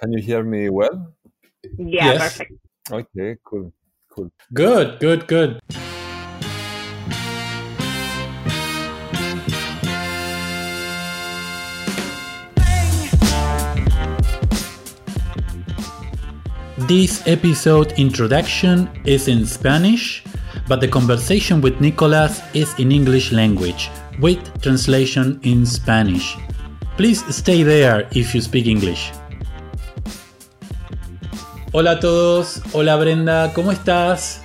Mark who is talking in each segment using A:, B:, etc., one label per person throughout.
A: Can you hear me well?
B: Yeah, yes. perfect.
A: Okay, cool, cool.
C: Good, good, good. This episode introduction is in Spanish, but the conversation with Nicolas is in English language, with translation in Spanish. Please stay there if you speak English. Hola a todos, hola Brenda, ¿cómo estás?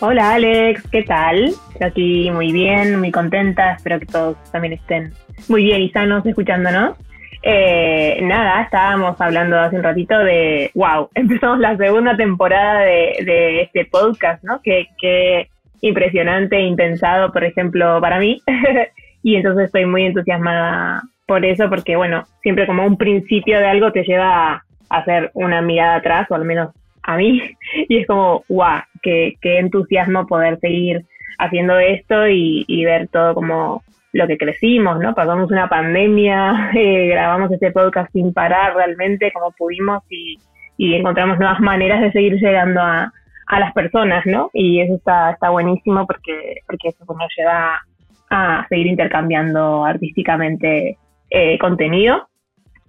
B: Hola Alex, ¿qué tal? Estoy aquí muy bien, muy contenta, espero que todos también estén muy bien y sanos escuchándonos. Eh, nada, estábamos hablando hace un ratito de, wow, empezamos la segunda temporada de, este podcast, ¿no? Qué, qué impresionante e impensado, por ejemplo, para mí. y entonces estoy muy entusiasmada por eso, porque bueno, siempre como un principio de algo te lleva a hacer una mirada atrás, o al menos a mí, y es como, wow, qué, qué entusiasmo poder seguir haciendo esto y, y ver todo como lo que crecimos, ¿no? Pasamos una pandemia, eh, grabamos este podcast sin parar realmente como pudimos y, y, encontramos nuevas maneras de seguir llegando a, a las personas, ¿no? Y eso está, está buenísimo porque, porque eso nos lleva a seguir intercambiando artísticamente eh, contenido.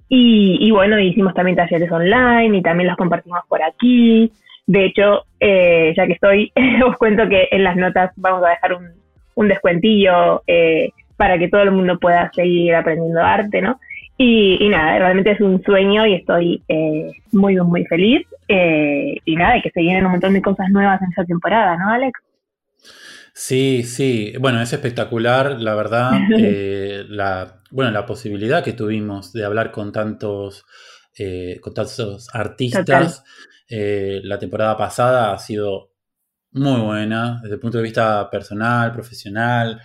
B: Y, y, bueno, hicimos también talleres online y también los compartimos por aquí. De hecho, eh, ya que estoy, os cuento que en las notas vamos a dejar un, un descuentillo eh, para que todo el mundo pueda seguir aprendiendo arte, ¿no? Y, nada, realmente es un sueño y estoy eh, muy, muy feliz. Eh, y nada, y que se vienen un montón de cosas nuevas en esta temporada, ¿no, Alex?
C: Sí, sí. Bueno, es espectacular, la verdad. Eh, la, bueno, la posibilidad que tuvimos de hablar con tantos, con tantos artistas. la temporada pasada ha sido muy buena desde el punto de vista personal, profesional.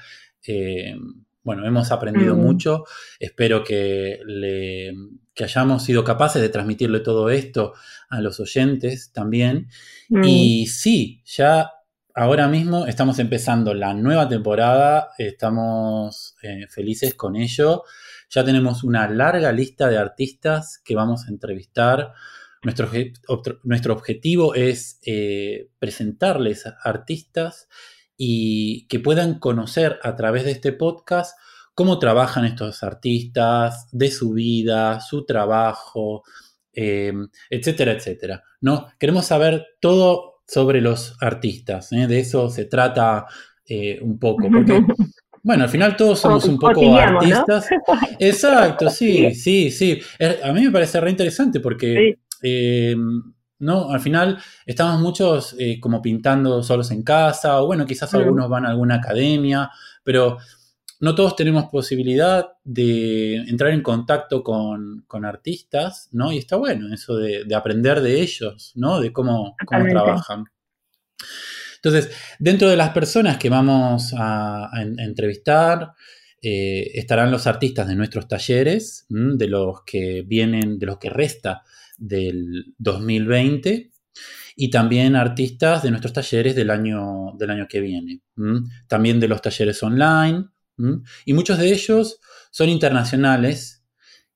C: Eh, bueno, hemos aprendido mm. mucho. Espero que, le, hayamos sido capaces de transmitirle todo esto a los oyentes también. Mm. Y sí, ya ahora mismo estamos empezando la nueva temporada, estamos eh, felices con ello. Ya tenemos una larga lista de artistas que vamos a entrevistar. Nuestro, objetivo es eh, presentarles artistas y que puedan conocer a través de este podcast cómo trabajan estos artistas, de su vida, su trabajo, eh, etcétera, etcétera. ¿no? Queremos saber todo sobre los artistas, ¿eh? de eso se trata eh, un poco, porque, bueno, al final todos somos un poco artistas. Exacto, sí, sí, sí. A mí me parece re interesante porque... ¿no? Al final estamos muchos eh, como pintando solos en casa, o bueno, quizás algunos van a alguna academia, pero no todos tenemos posibilidad de entrar en contacto con, artistas, ¿no? Y está bueno eso de, aprender de ellos, ¿no? De cómo, trabajan. Entonces, dentro de las personas que vamos a, entrevistar, eh, estarán los artistas de nuestros talleres, de los que vienen, de los que resta del 2020 y también artistas de nuestros talleres del año, del año que viene. También de los talleres online. Y muchos de ellos son internacionales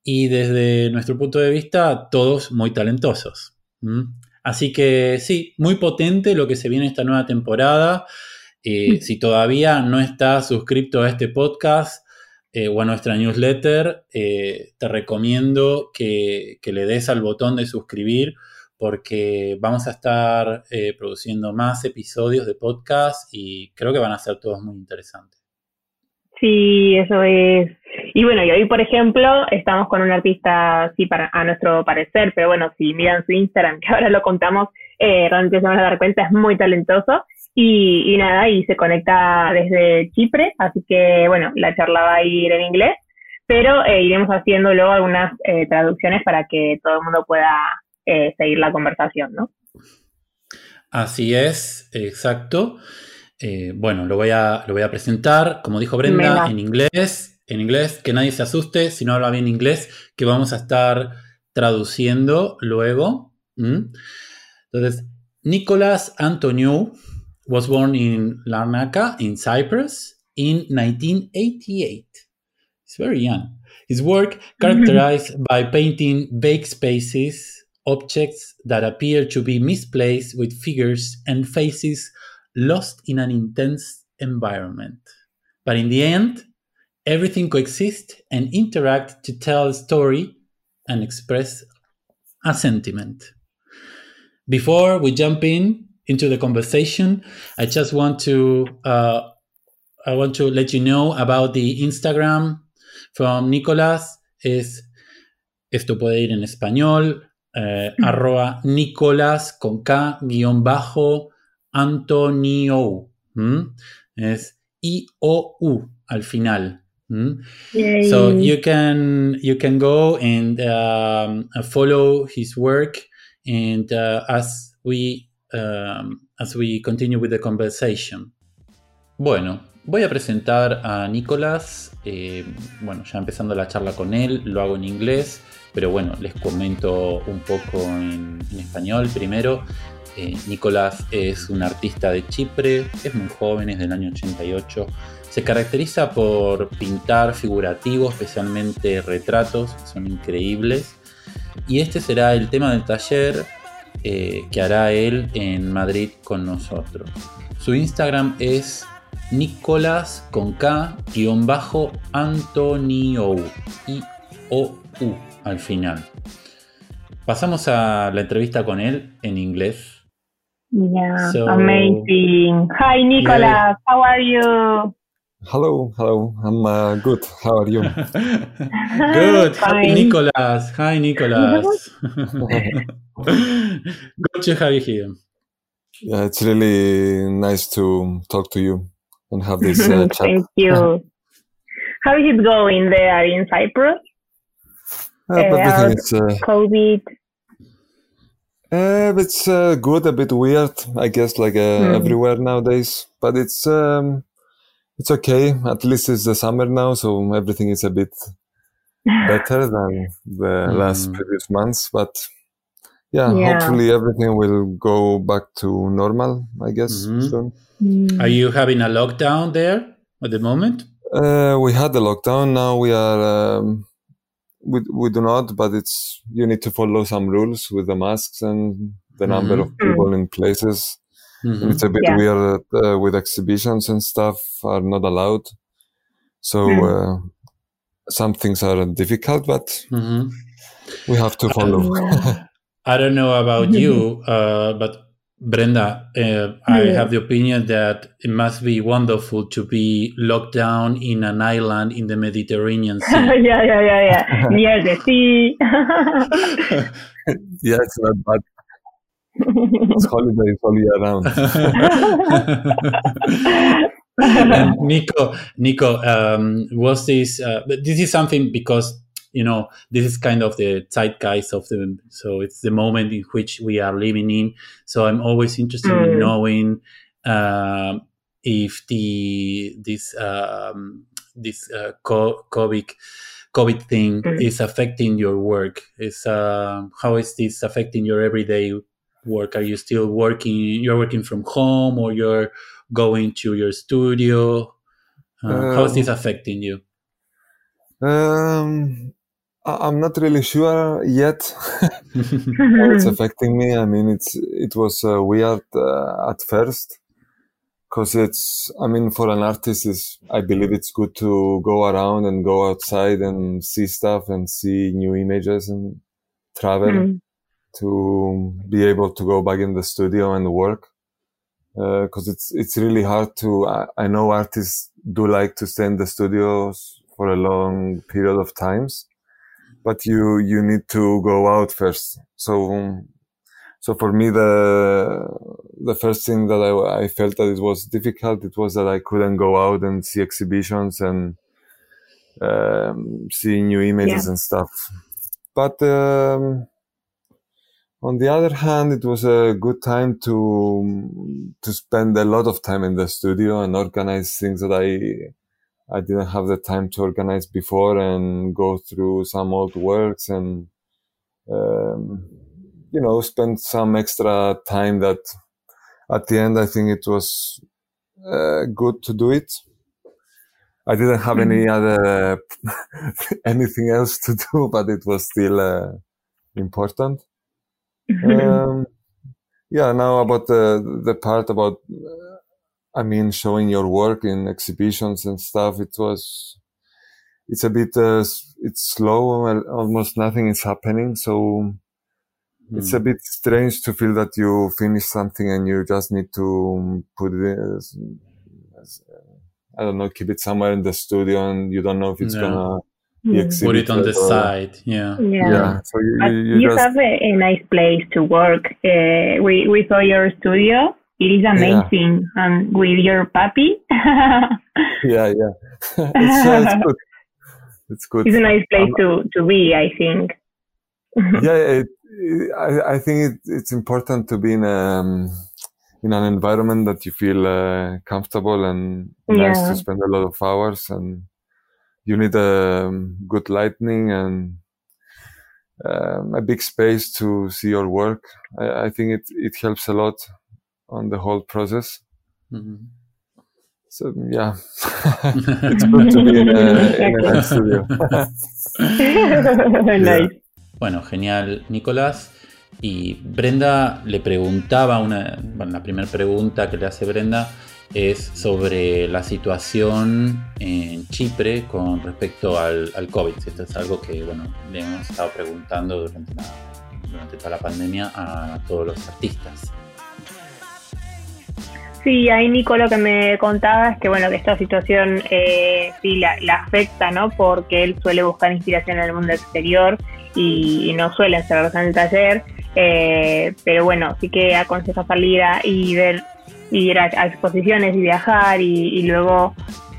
C: y desde nuestro punto de vista todos muy talentosos. Así que sí, muy potente lo que se viene esta nueva temporada. Eh, si todavía no estás suscrito a este podcast, eh, o a nuestra newsletter, eh, te recomiendo que, le des al botón de suscribir porque vamos a estar eh, produciendo más episodios de podcast y creo que van a ser todos muy interesantes.
B: Sí, eso es. Y bueno, y hoy, por ejemplo, estamos con un artista, sí, para, a nuestro parecer, pero bueno, si miran su Instagram, que ahora lo contamos, realmente se van a dar cuenta, es muy talentoso. Y, nada, y se conecta desde Chipre, así que bueno, la charla va a ir en inglés, pero eh, iremos haciendo luego algunas eh, traducciones para que todo el mundo pueda eh, seguir la conversación, ¿no?
C: Así es, exacto. Bueno, lo voy, a, lo voy a presentar, como dijo Brenda, en inglés, en inglés, que nadie se asuste si no habla bien inglés, que vamos a estar traduciendo luego. Entonces, Nicolás Antonio was born in Larnaca in Cyprus in 1988. He's very young. His work characterized by painting bake spaces objects that appear to be misplaced with figures and faces lost in an intense environment. But in the end, everything coexists and interact to tell a story and express a sentiment. Before we jump in into the conversation, I just want to uh, I want to let you know about the Instagram from Nicolas. Es esto puede ir en español eh, arroba Nicolas con K guión bajo Antonio. Es I O U al final. So you can you can go and um, follow his work and uh, as we um, as we continue with the conversation. Bueno, voy a presentar a Nicolás. Eh, bueno, ya empezando la charla con él, lo hago en inglés, pero bueno, les comento un poco en, español primero. Eh, Nicolás es un artista de Chipre, es muy joven, es del año 88. Se caracteriza por pintar figurativo, especialmente retratos, son increíbles. Y este será el tema del taller eh, que hará él en Madrid con nosotros. Su Instagram es Nicolás con K guion bajo Antonio I O U al final. Pasamos a la entrevista con él en inglés.
B: Yeah, amazing. Hi Nicolás, how are you?
A: Hello, hello. I'm uh, good. How are you?
C: good. Hi, Nicholas. Hi, Nicholas. good to have you here.
A: Yeah, it's really nice to talk to you and have this uh, chat.
B: Thank you. How is it going there in Cyprus?
A: Uh, everything is uh,
B: COVID.
A: Uh, it's uh, good, a bit weird, I guess, like mm. everywhere nowadays. But it's um, it's okay. At least it's the summer now, so everything is a bit better than the mm. last previous months. But yeah, yeah, hopefully everything will go back to normal. I guess mm-hmm. soon.
C: Mm. Are you having a lockdown there at the moment?
A: Uh, we had the lockdown. Now we are. Um, we we do not, but it's you need to follow some rules with the masks and the number mm-hmm. of people mm. in places. Mm-hmm. It's a bit yeah. weird uh, with exhibitions and stuff are not allowed. So mm. uh, some things are difficult, but mm-hmm. we have to follow.
C: I don't know about you, uh, but Brenda, uh, I have the opinion that it must be wonderful to be locked down in an island in the Mediterranean Sea.
B: yeah, yeah, yeah, yeah, near the sea.
A: yeah, it's not bad it's holidays all year round.
C: Nico, Nico, um, was this? Uh, this is something because you know this is kind of the zeitgeist of the. So it's the moment in which we are living in. So I'm always interested mm. in knowing um, if the this um, this uh, COVID COVID thing mm. is affecting your work. Is uh, how is this affecting your everyday work? Are you still working? You're working from home, or you're going to your studio? Uh, um, how is this um, affecting you?
A: Um, I'm not really sure yet how it's affecting me. I mean, it's it was uh, weird uh, at first because it's. I mean, for an artist, is I believe it's good to go around and go outside and see stuff and see new images and travel. Mm to be able to go back in the studio and work because uh, it's it's really hard to I, I, know artists do like to stay in the studios for a long period of times but you you need to go out first so so for me the the first thing that I, I felt that it was difficult it was that I couldn't go out and see exhibitions and um, see new images yeah. and stuff but um, on the other hand, it was a good time to to spend a lot of time in the studio and organize things that I I didn't have the time to organize before, and go through some old works and um, you know spend some extra time. That at the end, I think it was uh, good to do it. I didn't have any mm-hmm. other anything else to do, but it was still uh, important. um, yeah, now about the the part about, uh, I mean, showing your work in exhibitions and stuff. It was, it's a bit, uh, it's slow. Almost nothing is happening. So mm. it's a hmm. bit strange to feel that you finish something and you just need to put it. As, as, I don't know, keep it somewhere in the studio, and you don't know if it's gonna
C: Put it on the or, side, yeah.
B: Yeah. yeah. So you, you, you, you just... have a, a, nice place to work. Uh, we we saw your studio. It is amazing, yeah. um, with your puppy.
A: yeah, yeah. it's, uh, it's good. It's good.
B: It's a nice place um, to to be. I think.
A: yeah, it, it, I I think it, it's important to be in a. Um, in an environment that you feel uh, comfortable and nice to spend a lot of hours and you need a um, good lighting and um, a big space to see your work. I, I, think it, it helps a lot on the whole process. Mm-hmm. So yeah, it's good to be in a, in a studio.
C: nice. Bueno, genial, Nicolás. Y Brenda le preguntaba, una, bueno, la primera pregunta que le hace Brenda es sobre la situación en Chipre con respecto al, COVID. Esto es algo que bueno, le hemos estado preguntando durante, durante toda la pandemia a todos los artistas.
B: Sí, ahí Nico lo que me contaba es que bueno que esta situación eh, sí la, afecta, ¿no? Porque él suele buscar inspiración en el mundo exterior y, no suele encerrarse en el taller, eh, pero bueno, sí que aconseja salir y ver y ir a, exposiciones y viajar y, luego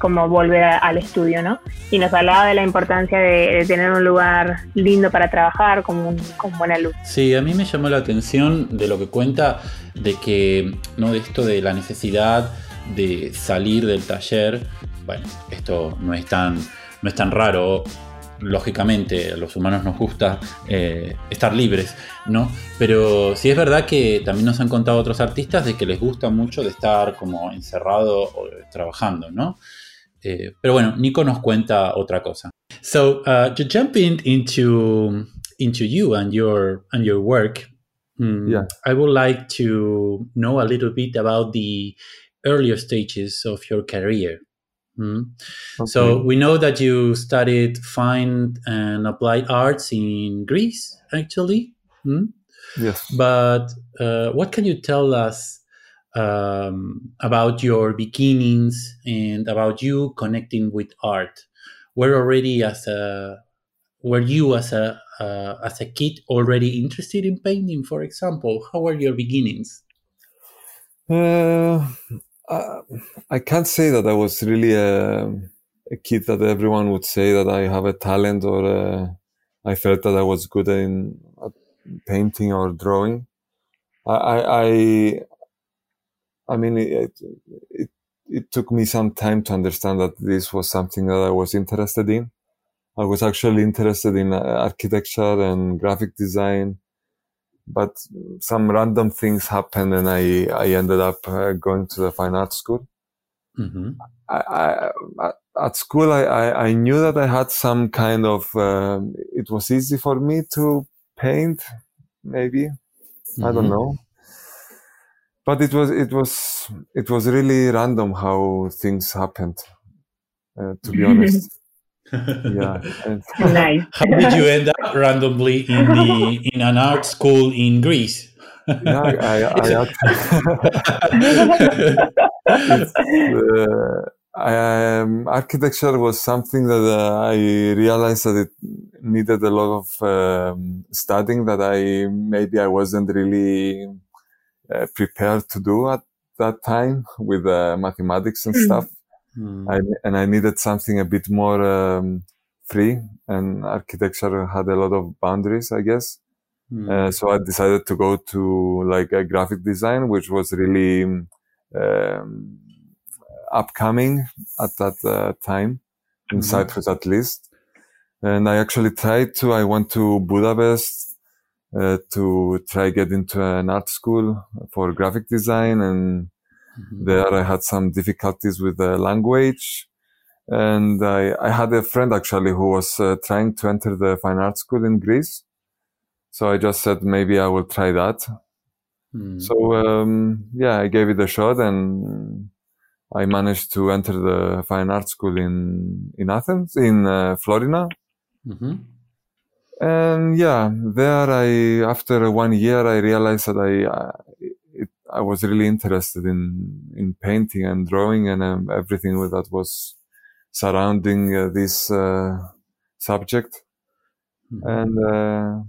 B: como volver al estudio, ¿no? Y nos hablaba de la importancia de, tener un lugar lindo para trabajar con, con, buena luz.
C: Sí, a mí me llamó la atención de lo que cuenta de que, ¿no? De esto de la necesidad de salir del taller. Bueno, esto no es tan, no es tan raro lógicamente a los humanos nos gusta eh, estar libres, ¿no? Pero sí es verdad que también nos han contado otros artistas de que les gusta mucho de estar como encerrado o trabajando, ¿no? Eh, pero bueno, Nico nos cuenta otra cosa. So, uh, to jump into into you and your and your work, mm, yeah. I would like to know a little bit about the earlier stages of your career. Mm. Okay. So we know that you studied fine and applied arts in Greece, actually. Mm?
A: Yes.
C: But uh, what can you tell us um, about your beginnings and about you connecting with art? Were already as a were you as a uh, as a kid already interested in painting? For example, how were your beginnings?
A: Uh, I can't say that I was really a, a, kid that everyone would say that I have a talent or uh, I felt that I was good in painting or drawing. I, I, I, mean, it, it, it took me some time to understand that this was something that I was interested in. I was actually interested in uh, architecture and graphic design but some random things happened and I, I ended up uh, going to the fine art school. Mm-hmm. I, I, at school, I, I, I, knew that I had some kind of, uh, it was easy for me to paint, maybe. Mm-hmm. I don't mm-hmm. know. But it was, it was, it was really random how things happened, uh, to be honest
B: yeah. nice.
C: How did you end up randomly in the in an art school in Greece?
A: yeah, I, I, uh, I um, architecture was something that uh, I realized that it needed a lot of um, studying that I maybe I wasn't really uh, prepared to do at that time with uh, mathematics and mm. stuff. Mm. I, and I needed something a bit more um, free, and architecture had a lot of boundaries, I guess. Mm. Uh, so I decided to go to like a graphic design, which was really um, upcoming at that uh, time in mm-hmm. Cyprus, at least. And I actually tried to. I went to Budapest uh, to try get into an art school for graphic design and Mm-hmm. There I had some difficulties with the language. And I, I had a friend actually who was uh, trying to enter the fine art school in Greece. So I just said maybe I will try that. Mm. So um, yeah, I gave it a shot and I managed to enter the fine art school in in Athens in uh, Florina. Mm-hmm. And yeah, there I after one year I realized that I uh, it, I was really interested in in painting and drawing and um, everything that was surrounding uh, this uh, subject. Mm-hmm. And uh,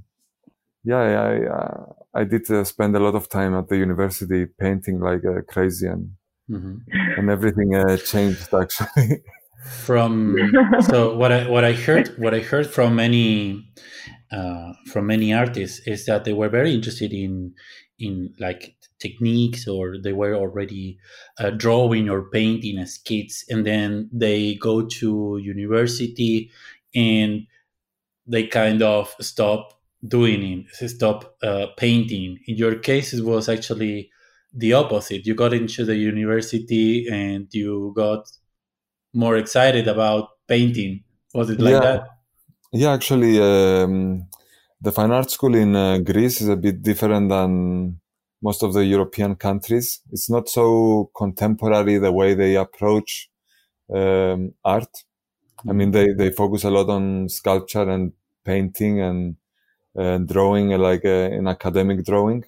A: yeah, I I, I did uh, spend a lot of time at the university painting like crazy and mm-hmm. and everything changed actually.
C: From so what I what I heard what I heard from many uh, from many artists is that they were very interested in in like techniques or they were already uh, drawing or painting as kids and then they go to university and they kind of stop doing it stop uh, painting. In your case it was actually the opposite. You got into the university and you got more excited about painting was it like
A: yeah.
C: that
A: yeah actually um, the fine art school in uh, greece is a bit different than most of the European countries. It's not so contemporary the way they approach um, art. I mean, they, they focus a lot on sculpture and painting and uh, drawing, like uh, in academic drawing.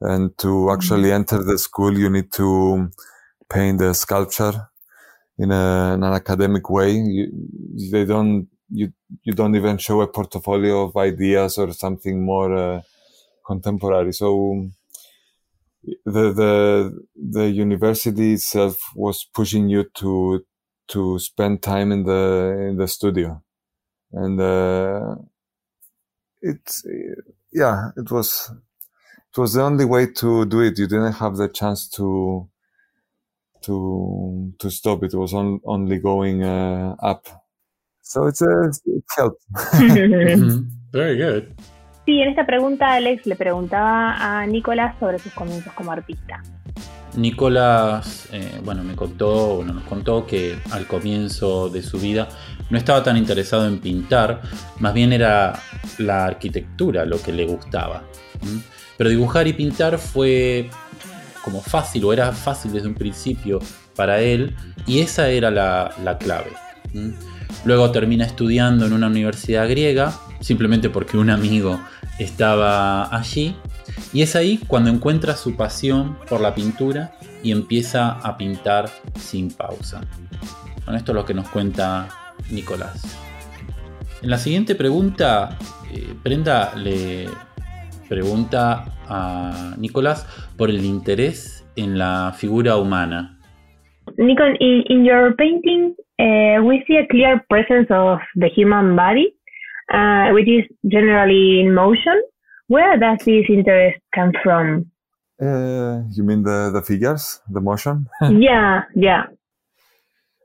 A: And to actually enter the school, you need to paint a sculpture in, a, in an academic way. You, they don't, you, you don't even show a portfolio of ideas or something more uh, contemporary. So the the the university itself was pushing you to to spend time in the in the studio and uh, yeah it was it was the only way to do it you didn't have the chance to to to stop it was on, only going uh, up so it's a it helped
C: mm-hmm. very good
B: Sí, en esta pregunta Alex le preguntaba a Nicolás sobre sus comienzos como artista.
C: Nicolás, eh, bueno, me contó, bueno, nos contó que al comienzo de su vida no estaba tan interesado en pintar, más bien era la arquitectura lo que le gustaba. Pero dibujar y pintar fue como fácil, o era fácil desde un principio para él, y esa era la, la clave. Luego termina estudiando en una universidad griega, simplemente porque un amigo estaba allí. Y es ahí cuando encuentra su pasión por la pintura y empieza a pintar sin pausa. Con esto es lo que nos cuenta Nicolás. En la siguiente pregunta, eh, Brenda le pregunta a Nicolás por el interés en la figura humana.
B: Nicole, in, your painting, uh, we see a clear presence of the human body. uh, which is generally in motion. Where does this interest come from?
A: Uh, you mean the, the figures, the motion?
B: yeah, yeah.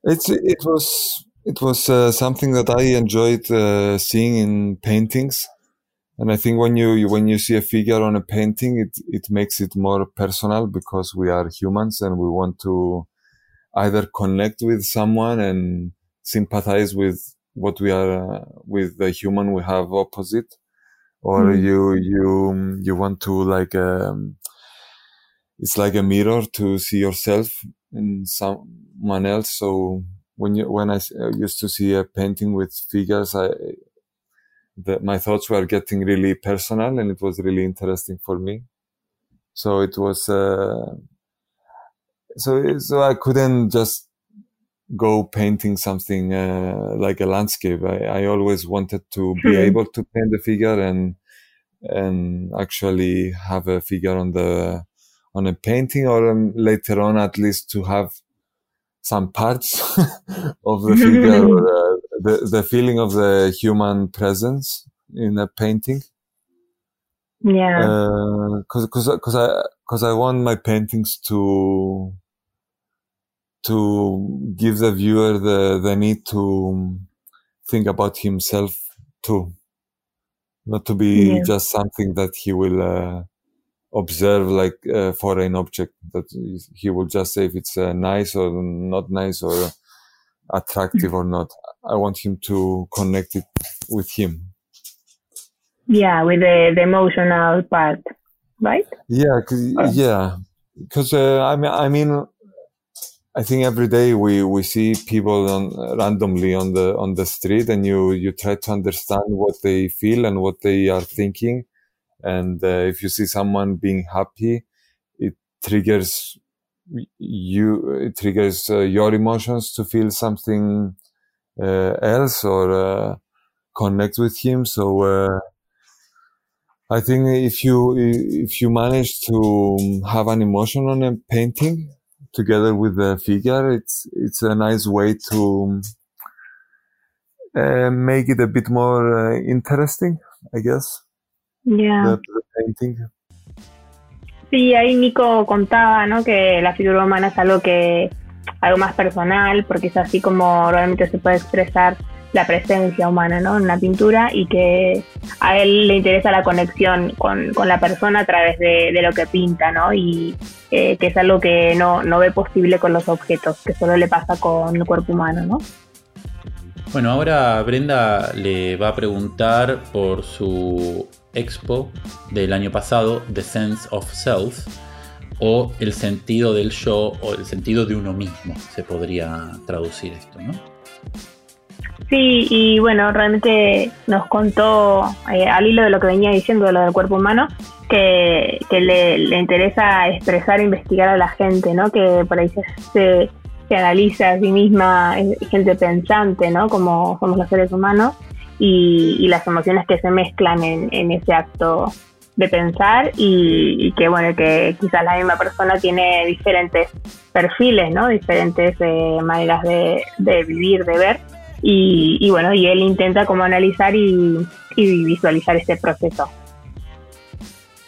A: It's it was it was uh, something that I enjoyed uh, seeing in paintings, and I think when you when you see a figure on a painting, it it makes it more personal because we are humans and we want to either connect with someone and sympathize with what we are uh, with the human we have opposite or mm. you you you want to like um, it's like a mirror to see yourself in someone else so when you when i used to see a painting with figures i the, my thoughts were getting really personal and it was really interesting for me so it was uh, so so i couldn't just go painting something uh, like a landscape. I, I, always wanted to be hmm. able to paint the figure and and actually have a figure on the on a painting, or um, later on at least to have some parts of the figure, or, uh, the the feeling of the human presence in a painting.
B: Yeah,
A: because uh, because because I because I want my paintings to to give the viewer the, the need to think about himself too. Not to be yeah. just something that he will uh, observe like a foreign object that he will just say if it's uh, nice or not nice or attractive or not. I want him to connect it with him.
B: Yeah, with the, the emotional part, right?
A: Yeah, uh. yeah, because uh, I mean, I mean, I think every day we, we see people on, randomly on the on the street, and you you try to understand what they feel and what they are thinking, and uh, if you see someone being happy, it triggers you it triggers uh, your emotions to feel something else or uh, connect with him. So uh, I think if you if you manage to have an emotion on a painting together with the figure, it's it's a nice way to uh, make it a bit more uh, interesting, I guess.
B: Yeah.
A: The, the painting.
B: Sí, ahí Nico contaba, ¿no? Que la figura humana es algo que algo más personal, porque es así como realmente se puede expresar la presencia humana ¿no? en la pintura y que a él le interesa la conexión con, la persona a través de, lo que pinta ¿no? y eh, que es algo que no, no ve posible con los objetos, que solo le pasa con el cuerpo humano. ¿no?
C: Bueno, ahora Brenda le va a preguntar por su expo del año pasado, The Sense of Self, o el sentido del yo o el sentido de uno mismo, se podría traducir esto, ¿no?
B: Sí, y bueno, realmente nos contó, eh, al hilo de lo que venía diciendo de lo del cuerpo humano, que, le, interesa expresar e investigar a la gente, ¿no? Que por ahí se, se, analiza a sí misma, gente pensante, ¿no? Como somos los seres humanos, y, las emociones que se mezclan en, en ese acto de pensar y, que bueno que quizás la misma persona tiene diferentes perfiles no diferentes eh, maneras de, vivir de ver y, bueno, y él intenta como analizar y, visualizar este proceso.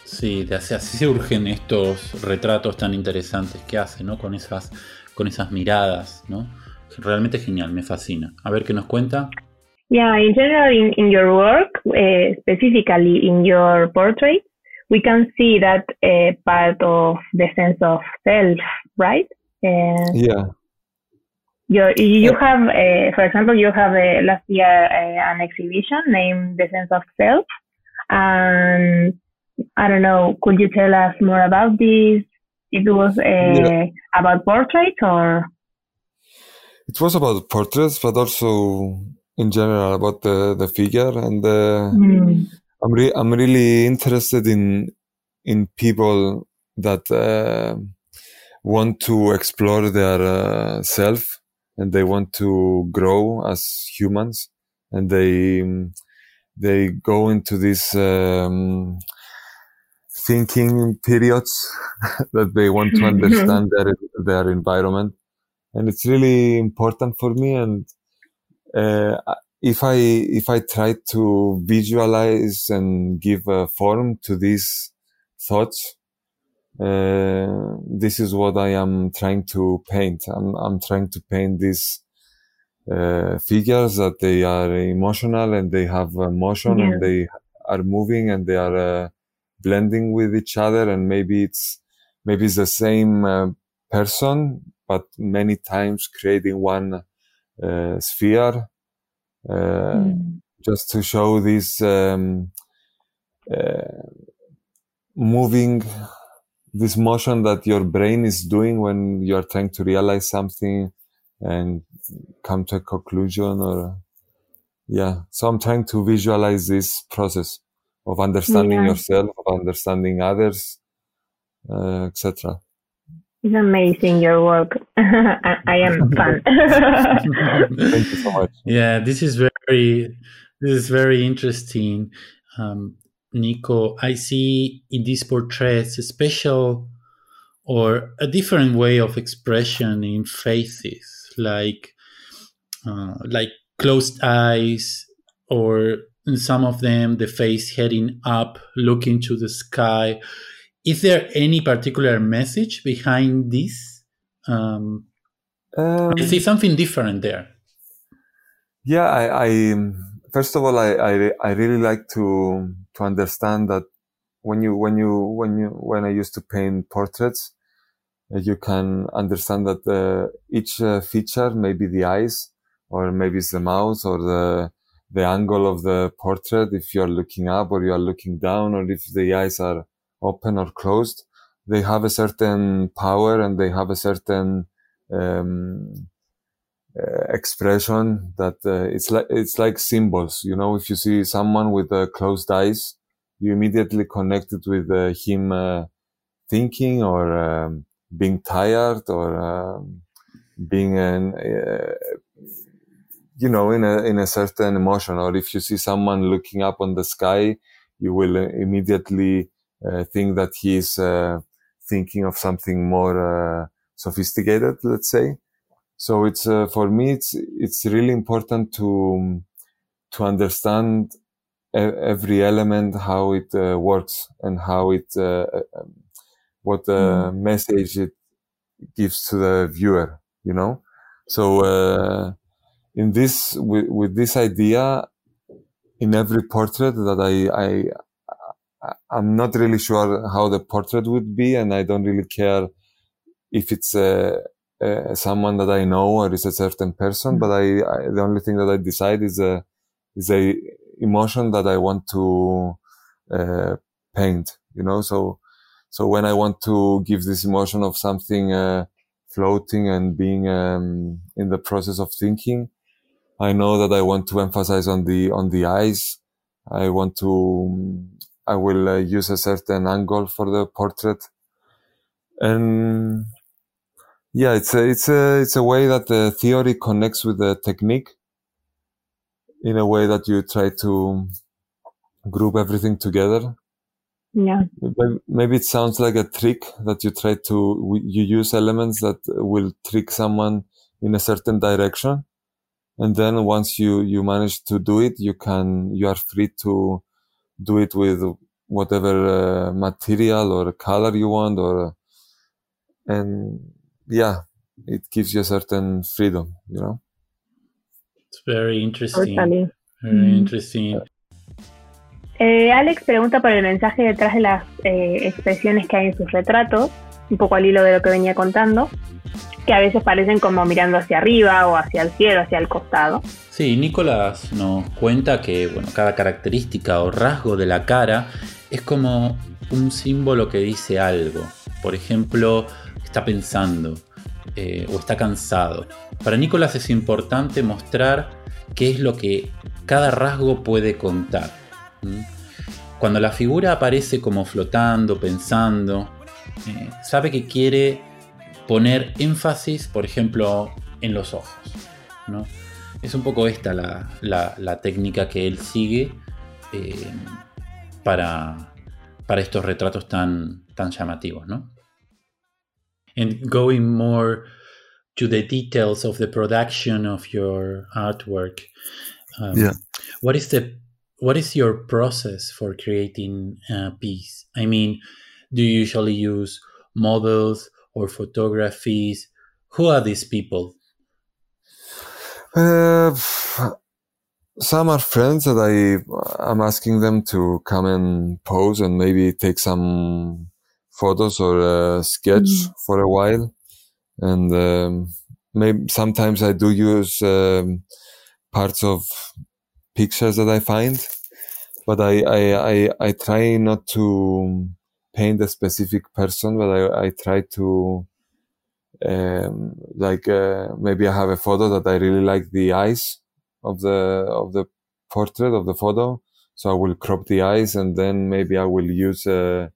C: Sí, así, así surgen estos retratos tan interesantes que hace, ¿no? Con esas, con esas miradas, ¿no? Realmente genial, me fascina. A ver qué nos cuenta.
B: Yeah, in general, in, in your work, uh, specifically in your portrait, we can see that uh, part of the sense of self, right?
A: Uh, yeah.
B: You, you have, uh, for example, you have uh, last year uh, an exhibition named The Sense of Self. And I don't know, could you tell us more about this? It was uh, yeah. about portraits or?
A: It was about portraits, but also in general about the, the figure. And mm. I'm, re- I'm really interested in, in people that uh, want to explore their uh, self and they want to grow as humans and they they go into these um, thinking periods that they want to understand their their environment and it's really important for me and uh, if I if I try to visualize and give a form to these thoughts uh, this is what I am trying to paint. I'm, I'm trying to paint these uh, figures that they are emotional and they have motion yeah. and they are moving and they are uh, blending with each other. And maybe it's, maybe it's the same uh, person, but many times creating one sphere. Mm. Just to show this um, moving this motion that your brain is doing when you're trying to realize something and come to a conclusion or yeah so i'm trying to visualize this process of understanding yeah. yourself of understanding others uh, etc
B: it's amazing your work. I, I am fan.
A: Thank you so much.
C: Yeah this is very this is very interesting. Um, Nico, I see in these portraits a special or a different way of expression in faces, like uh, like closed eyes, or in some of them the face heading up, looking to the sky. Is there any particular message behind this? Um, um, I see something different there.
A: Yeah, I, I first of all, I, I, I really like to to understand that when you when you when you when I used to paint portraits, uh, you can understand that uh, each uh, feature, maybe the eyes, or maybe it's the mouth, or the the angle of the portrait, if you're looking up or you are looking down, or if the eyes are open or closed, they have a certain power and they have a certain um, uh, expression that uh, it's like it's like symbols. You know, if you see someone with uh, closed eyes, you immediately connect it with uh, him uh, thinking or um, being tired or um, being an uh, you know in a in a certain emotion. Or if you see someone looking up on the sky, you will immediately think that he is thinking of something more sophisticated. Let's say. So it's uh, for me, it's it's really important to to understand every element, how it uh, works, and how it uh, um, what mm. message it gives to the viewer. You know, so uh, in this with, with this idea, in every portrait that I I I'm not really sure how the portrait would be, and I don't really care if it's a uh, someone that I know or is a certain person, mm-hmm. but I, I, the only thing that I decide is a is a emotion that I want to uh, paint. You know, so so when I want to give this emotion of something uh, floating and being um, in the process of thinking, I know that I want to emphasize on the on the eyes. I want to I will uh, use a certain angle for the portrait, and yeah, it's a, it's a, it's a way that the theory connects with the technique in a way that you try to group everything together.
B: Yeah.
A: Maybe it sounds like a trick that you try to, you use elements that will trick someone in a certain direction. And then once you, you manage to do it, you can, you are free to do it with whatever uh, material or color you want or, and yeah, it gives you a certain freedom, you know.
C: It's very interesting. Totally. Very mm. interesting.
B: Eh, Alex pregunta por el mensaje detrás de las eh, expresiones que hay en sus retratos, un poco al hilo de lo que venía contando, que a veces parecen como mirando hacia arriba o hacia el cielo, hacia el costado.
C: Sí, Nicolás nos cuenta que bueno, cada característica o rasgo de la cara es como un símbolo que dice algo. Por ejemplo, está pensando eh, o está cansado. Para Nicolás es importante mostrar qué es lo que cada rasgo puede contar. Cuando la figura aparece como flotando, pensando, eh, sabe que quiere poner énfasis, por ejemplo, en los ojos. Es un poco esta la, técnica que él sigue eh, para, para estos retratos tan, tan llamativos. ¿no? and going more to the details of the production of your artwork
A: um, yeah
C: what is the what is your process for creating a piece i mean do you usually use models or photographies who are these people
A: uh, some are friends that I I'm asking them to come and pose and maybe take some photos or a sketch mm. for a while. And um, maybe sometimes I do use um, parts of pictures that I find, but I, I, I, I, try not to paint a specific person, but I, I try to, um, like, uh, maybe I have a photo that I really like the eyes of the, of the portrait of the photo. So I will crop the eyes and then maybe I will use, uh,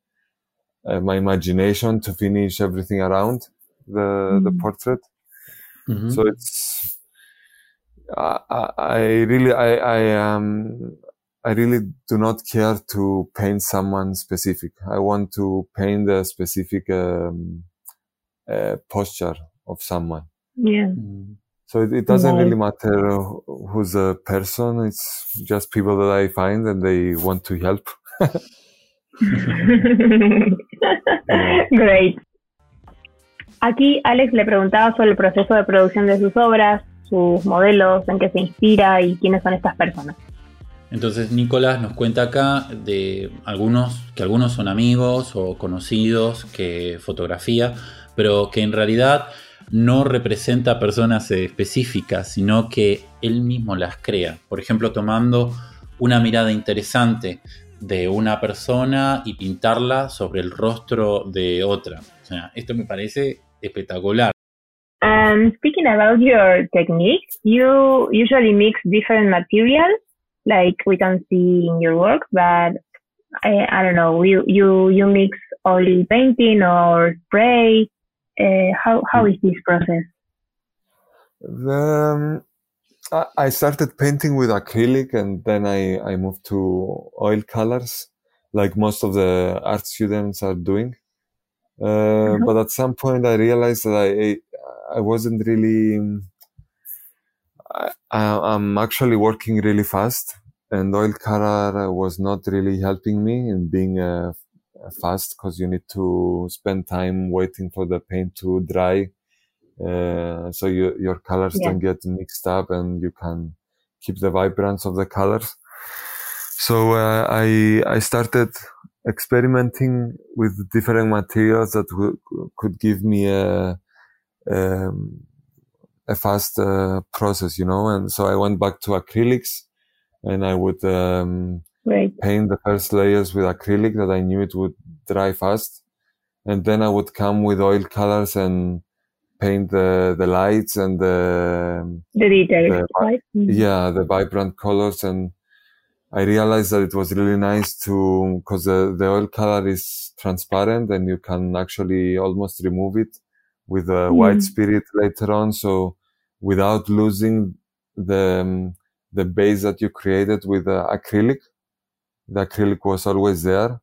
A: uh, my imagination to finish everything around the mm-hmm. the portrait. Mm-hmm. So it's I, I really I I um I really do not care to paint someone specific. I want to paint a specific um, uh, posture of someone.
B: Yeah. Mm.
A: So it, it doesn't really matter who's the person. It's just people that I find and they want to help.
B: Great. Aquí Alex le preguntaba sobre el proceso de producción de sus obras, sus modelos, en qué se inspira y quiénes son estas personas.
C: Entonces Nicolás nos cuenta acá de algunos, que algunos son amigos o conocidos que fotografía, pero que en realidad no representa personas específicas, sino que él mismo las crea. Por ejemplo, tomando una mirada interesante de una persona y pintarla sobre el rostro de otra. O sea, esto me parece espectacular.
B: And speaking about your technique, you usually mix different materials, like we can see in your work, but I, I don't know, you, you, you mix oil painting or spray. Uh, how, how is this process?
A: Um, I started painting with acrylic and then I, I moved to oil colors, like most of the art students are doing. Uh, mm-hmm. But at some point, I realized that I I wasn't really. I, I'm actually working really fast, and oil color was not really helping me in being uh, fast because you need to spend time waiting for the paint to dry, uh, so you, your colors yeah. don't get mixed up, and you can keep the vibrance of the colors. So uh, I I started experimenting with different materials that w- could give me a um, a fast uh, process, you know. And so I went back to acrylics, and I would um, right. paint the first layers with acrylic that I knew it would dry fast, and then I would come with oil colors and paint the the lights and the
B: the details, right?
A: Mm-hmm. Yeah, the vibrant colors and I realized that it was really nice to, cause the, the oil color is transparent and you can actually almost remove it with a mm. white spirit later on. So without losing the, um, the base that you created with the acrylic, the acrylic was always there.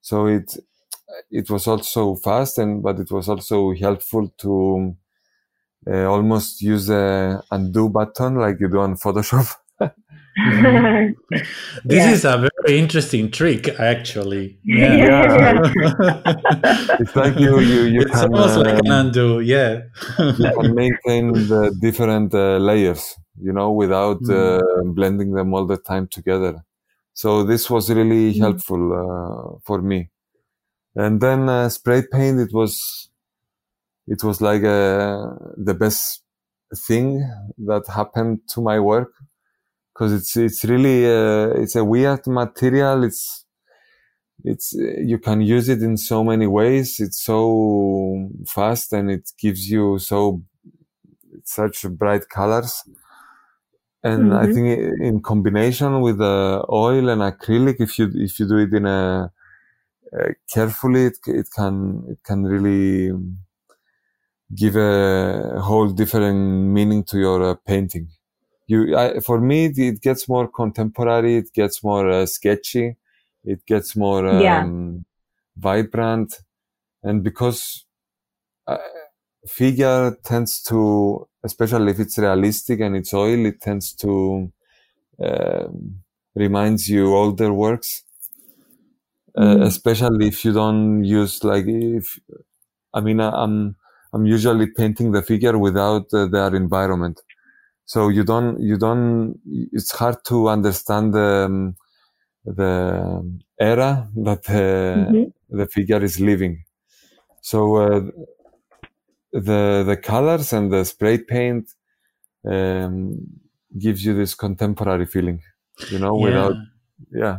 A: So it, it was also fast and, but it was also helpful to uh, almost use a undo button like you do on Photoshop.
C: this yeah. is a very interesting trick, actually.
B: Yeah, yeah.
A: it's like you, you, you
C: it's can, almost like an um, undo. Yeah,
A: you can maintain the different uh, layers, you know, without mm. uh, blending them all the time together. So this was really mm. helpful uh, for me. And then uh, spray paint, it was, it was like uh, the best thing that happened to my work because it's it's really uh, it's a weird material. It's it's you can use it in so many ways. It's so fast and it gives you so such bright colors. And mm-hmm. I think in combination with the oil and acrylic, if you if you do it in a uh, carefully, it, it can it can really give a whole different meaning to your uh, painting you I, for me it gets more contemporary it gets more uh, sketchy it gets more um, yeah. vibrant and because uh, figure tends to especially if it's realistic and it's oil it tends to uh, reminds you older works uh, mm. especially if you don't use like if i mean i'm i'm usually painting the figure without uh, their environment so you don't you don't it's hard to understand the um, the era that uh, mm-hmm. the figure is living so uh, the the colors and the spray paint um, gives you this contemporary feeling you know yeah. without yeah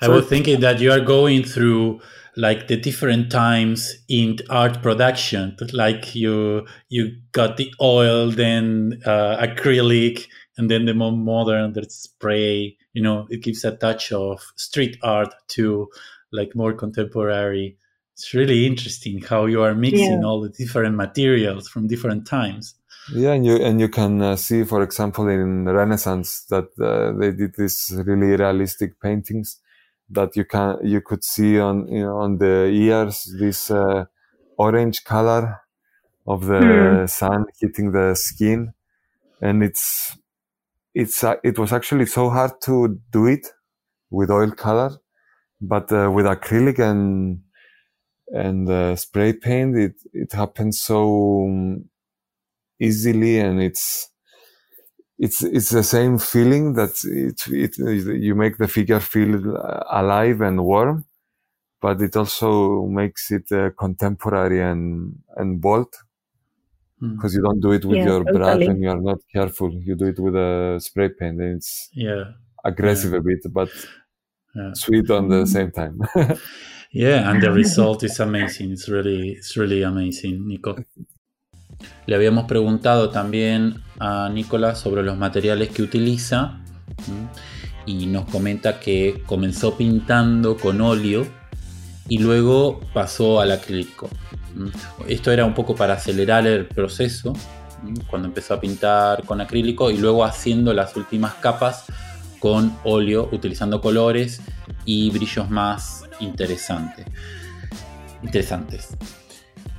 C: i so was thinking that you are going through like the different times in art production like you you got the oil then uh, acrylic and then the more modern the spray you know it gives a touch of street art to like more contemporary. It's really interesting how you are mixing yeah. all the different materials from different times.
A: Yeah and you and you can uh, see for example in renaissance that uh, they did these really realistic paintings that you can you could see on you know, on the ears this uh, orange color of the mm. sun hitting the skin and it's it's uh, it was actually so hard to do it with oil color but uh, with acrylic and and uh, spray paint it it happens so easily and it's it's it's the same feeling that it, it you make the figure feel alive and warm, but it also makes it uh, contemporary and and bold. because you don't do it with
B: Yeah,
A: your brush
B: totally.
A: and you are not careful. You do it with a spray paint, and it's
C: Yeah.
A: aggressive a bit, but
C: Yeah.
A: sweet on the same time.
C: Yeah, and the result is amazing. It's really, it's really amazing, Nico. Le habíamos preguntado también a Nicolás sobre los materiales que utiliza y nos comenta que comenzó pintando con óleo y luego pasó al acrílico. Esto era un poco para acelerar el proceso cuando empezó a pintar con acrílico y luego haciendo las últimas capas con óleo utilizando colores y brillos más interesantes. interesantes.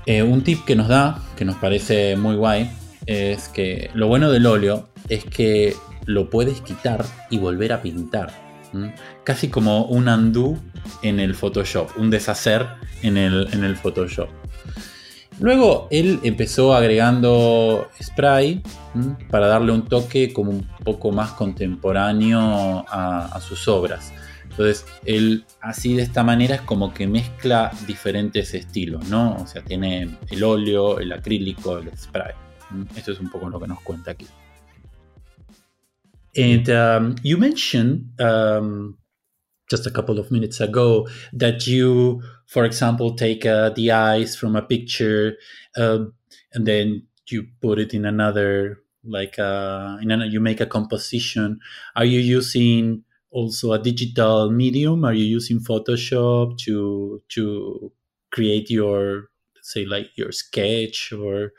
C: Eh, un tip que nos da, que nos parece muy guay, es que lo bueno del óleo es que lo puedes quitar y volver a pintar. Casi como un undo en el Photoshop, un deshacer en el, en el Photoshop. Luego él empezó agregando spray para darle un toque como un poco más contemporáneo a sus obras. Entonces, él así de esta manera es como que mezcla diferentes estilos, ¿no? O sea, tiene el óleo, el acrílico, el spray. Esto es un poco lo que nos cuenta aquí. And um, you mentioned um, just a couple of minutes ago that you, for example, take uh, the eyes from a picture um, and then you put it in another, like uh, in an, you make a composition. Are you using also a digital medium? Are you using Photoshop to to create your say like your sketch or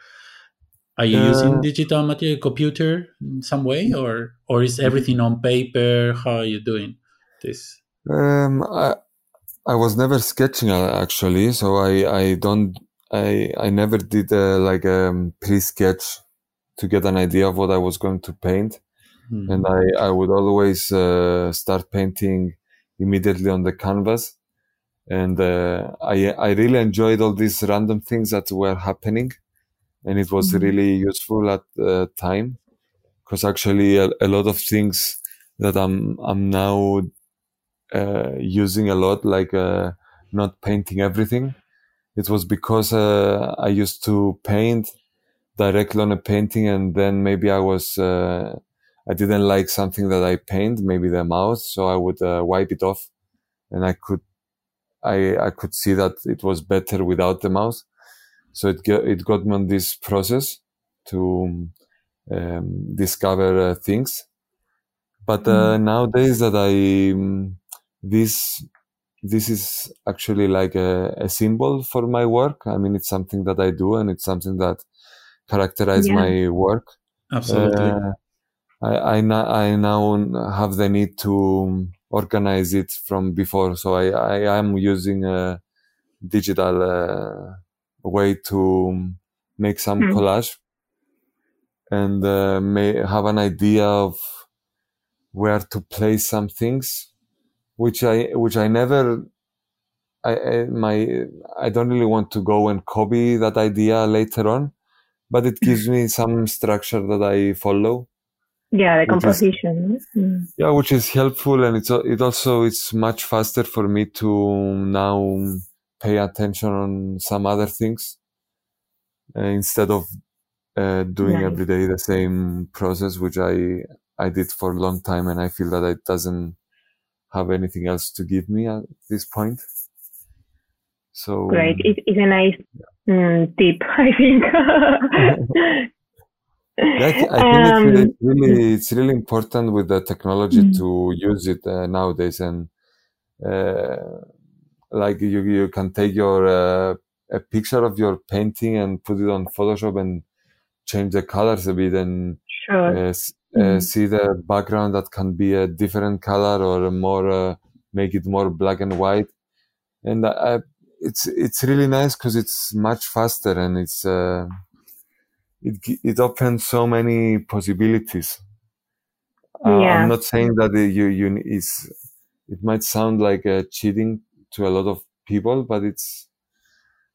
C: are you using
A: Uh,
C: digital material computer in some way or or is everything on paper how are you doing this
A: Um, I, I was never sketching uh, actually, so I, I don't, I, I never did uh, like a pre-sketch to get an idea of what I was going to paint.
C: Hmm.
A: And I, I would always uh, start painting immediately on the canvas. And uh, I, I really enjoyed all these random things that were happening. And it was
B: Mhm.
A: really useful at the time because actually a, a lot of things that I'm, I'm now uh, using a lot, like uh, not painting everything. It was because uh, I used to paint directly on a painting, and then maybe I was uh, I didn't like something that I paint, maybe the mouth, so I would uh, wipe it off, and I could I I could see that it was better without the mouth. So it got, it got me on this process to um, discover uh, things. But uh, nowadays that I um, this this is actually like a, a symbol for my work. I mean, it's something that I do, and it's something that characterizes
B: Yeah.
A: my work.
C: absolutely
A: Uh, I I, na- I now have the need to organize it from before, so I I am using a digital uh, way to make some
B: Hmm.
A: collage and uh, may have an idea of where to place some things, which I which I never. I, I my I don't really want to go and copy that idea later on, but it gives me some structure that I follow.
B: Yeah, the
A: Which is-
B: composition. Mm.
A: Yeah, which is helpful, and it's it also it's much faster for me to now pay attention on some other things uh, instead of uh, doing
B: Nice.
A: every day the same process, which I I did for a long time, and I feel that it doesn't have anything else to give me at this point. So
B: Great. It, it's a nice mm, tip, I think.
A: Yeah, I, thi- I think it's,
B: Um,
A: really, it's really it's really important with the technology
B: Mhm.
A: to use it uh, nowadays, and uh, like you you can take your uh, a picture of your painting and put it on Photoshop and change the colors a bit and
B: Sure.
A: uh, uh,
B: Mhm.
A: see the background that can be a different color or more uh, make it more black and white, and I, it's it's really nice because it's much faster and it's. Uh, it it opens so many possibilities. Uh,
B: Yeah.
A: I'm not saying that the, you you is it might sound like uh, cheating to a lot of people, but it's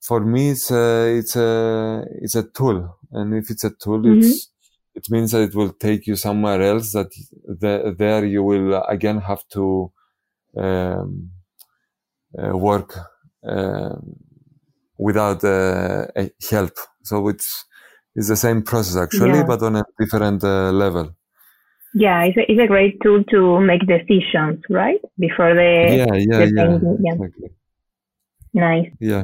A: for me it's a it's a it's a tool, and if it's a tool,
B: Mhm.
A: it's it means that it will take you somewhere else. That the, there you will again have to um, uh, work um without uh, help. So it's it's the same process actually,
B: Yeah.
A: but on a different uh, level.
B: Yeah, it's a, it's a great tool to make decisions, right? Before the,
A: yeah, yeah,
B: the
A: yeah,
B: painting. Yeah,
A: exactly.
B: nice.
A: Yeah,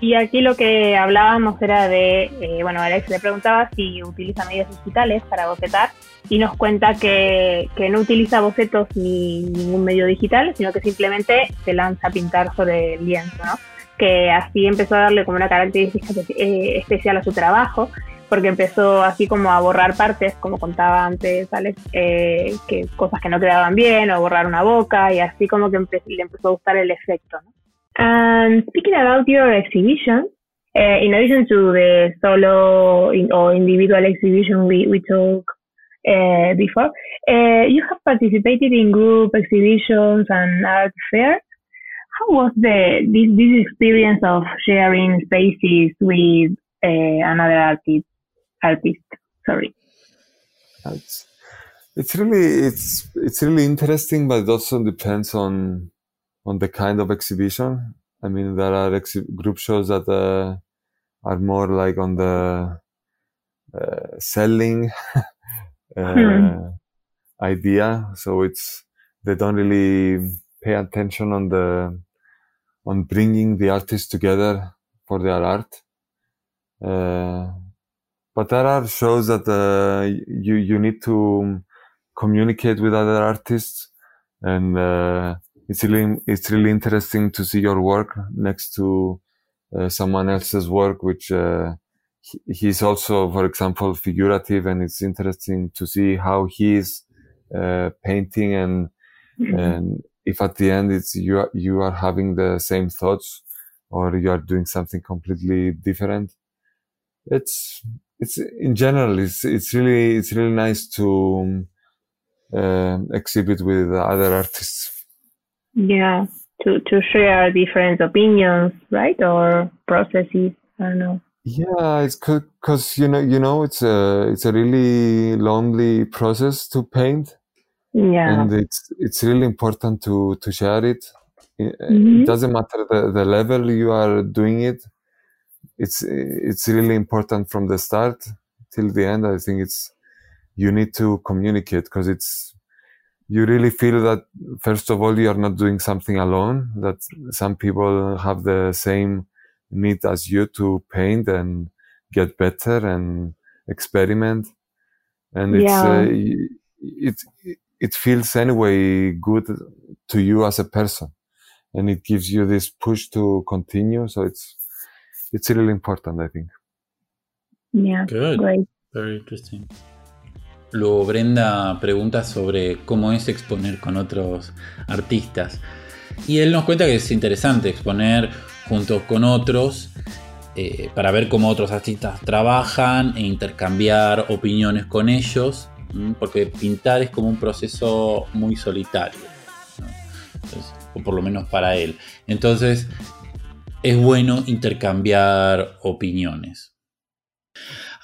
B: Y aquí lo que hablábamos era de, eh, bueno, Alex le preguntaba si utiliza medios digitales para bocetar y nos cuenta que, que no utiliza bocetos ni ningún medio digital, sino que simplemente se lanza a pintar sobre el lienzo, ¿no? Que así empezó a darle como una característica eh, especial a su trabajo, porque empezó así como a borrar partes, como contaba antes Alex, eh, que cosas que no quedaban bien, o borrar una boca, y así como que empe- le empezó a gustar el efecto, ¿no? And speaking about your exhibition, uh, in addition to the solo in, or individual exhibition we, we talked uh, before, uh, you have participated in group exhibitions and art fairs. How was the this, this experience of sharing spaces with uh, another artist? Artist, sorry.
A: it's it's really it's it's really interesting, but it also depends on on the kind of exhibition. I mean, there are exhi- group shows that uh, are more like on the uh, selling uh,
B: Hmm.
A: idea, so it's they don't really pay attention on the on bringing the artists together for their art. Uh, but there are shows that uh, you you need to communicate with other artists, and uh, it's really it's really interesting to see your work next to uh, someone else's work, which uh, he's also, for example, figurative, and it's interesting to see how he's uh, painting and and if at the end it's you are, you are having the same thoughts or you are doing something completely different it's it's in general it's it's really it's really nice to um, exhibit with other artists
B: Yeah, to to share different opinions, right, or processes. I don't know.
A: yeah it's because you know you know it's a it's a really lonely process to paint
B: Yeah.
A: and it's it's really important to to share it it,
B: Mhm.
A: it doesn't matter the, the level you are doing it it's it's really important from the start till the end i think it's you need to communicate because it's you really feel that first of all you are not doing something alone that some people have the same need as you to paint and get better and experiment and it's
B: Yeah.
A: uh, y- it it feels anyway good to you as a person and it gives you this push to continue so it's it's really important i think
B: Yeah.
C: Good.
B: Great.
C: Very interesting. Luego Brenda pregunta sobre cómo es exponer con otros artistas. Y él nos cuenta que es interesante exponer junto con otros eh, para ver cómo otros artistas trabajan e intercambiar opiniones con ellos. Porque pintar es como un proceso muy solitario, ¿no? Entonces, o por lo menos para él. Entonces es bueno intercambiar opiniones.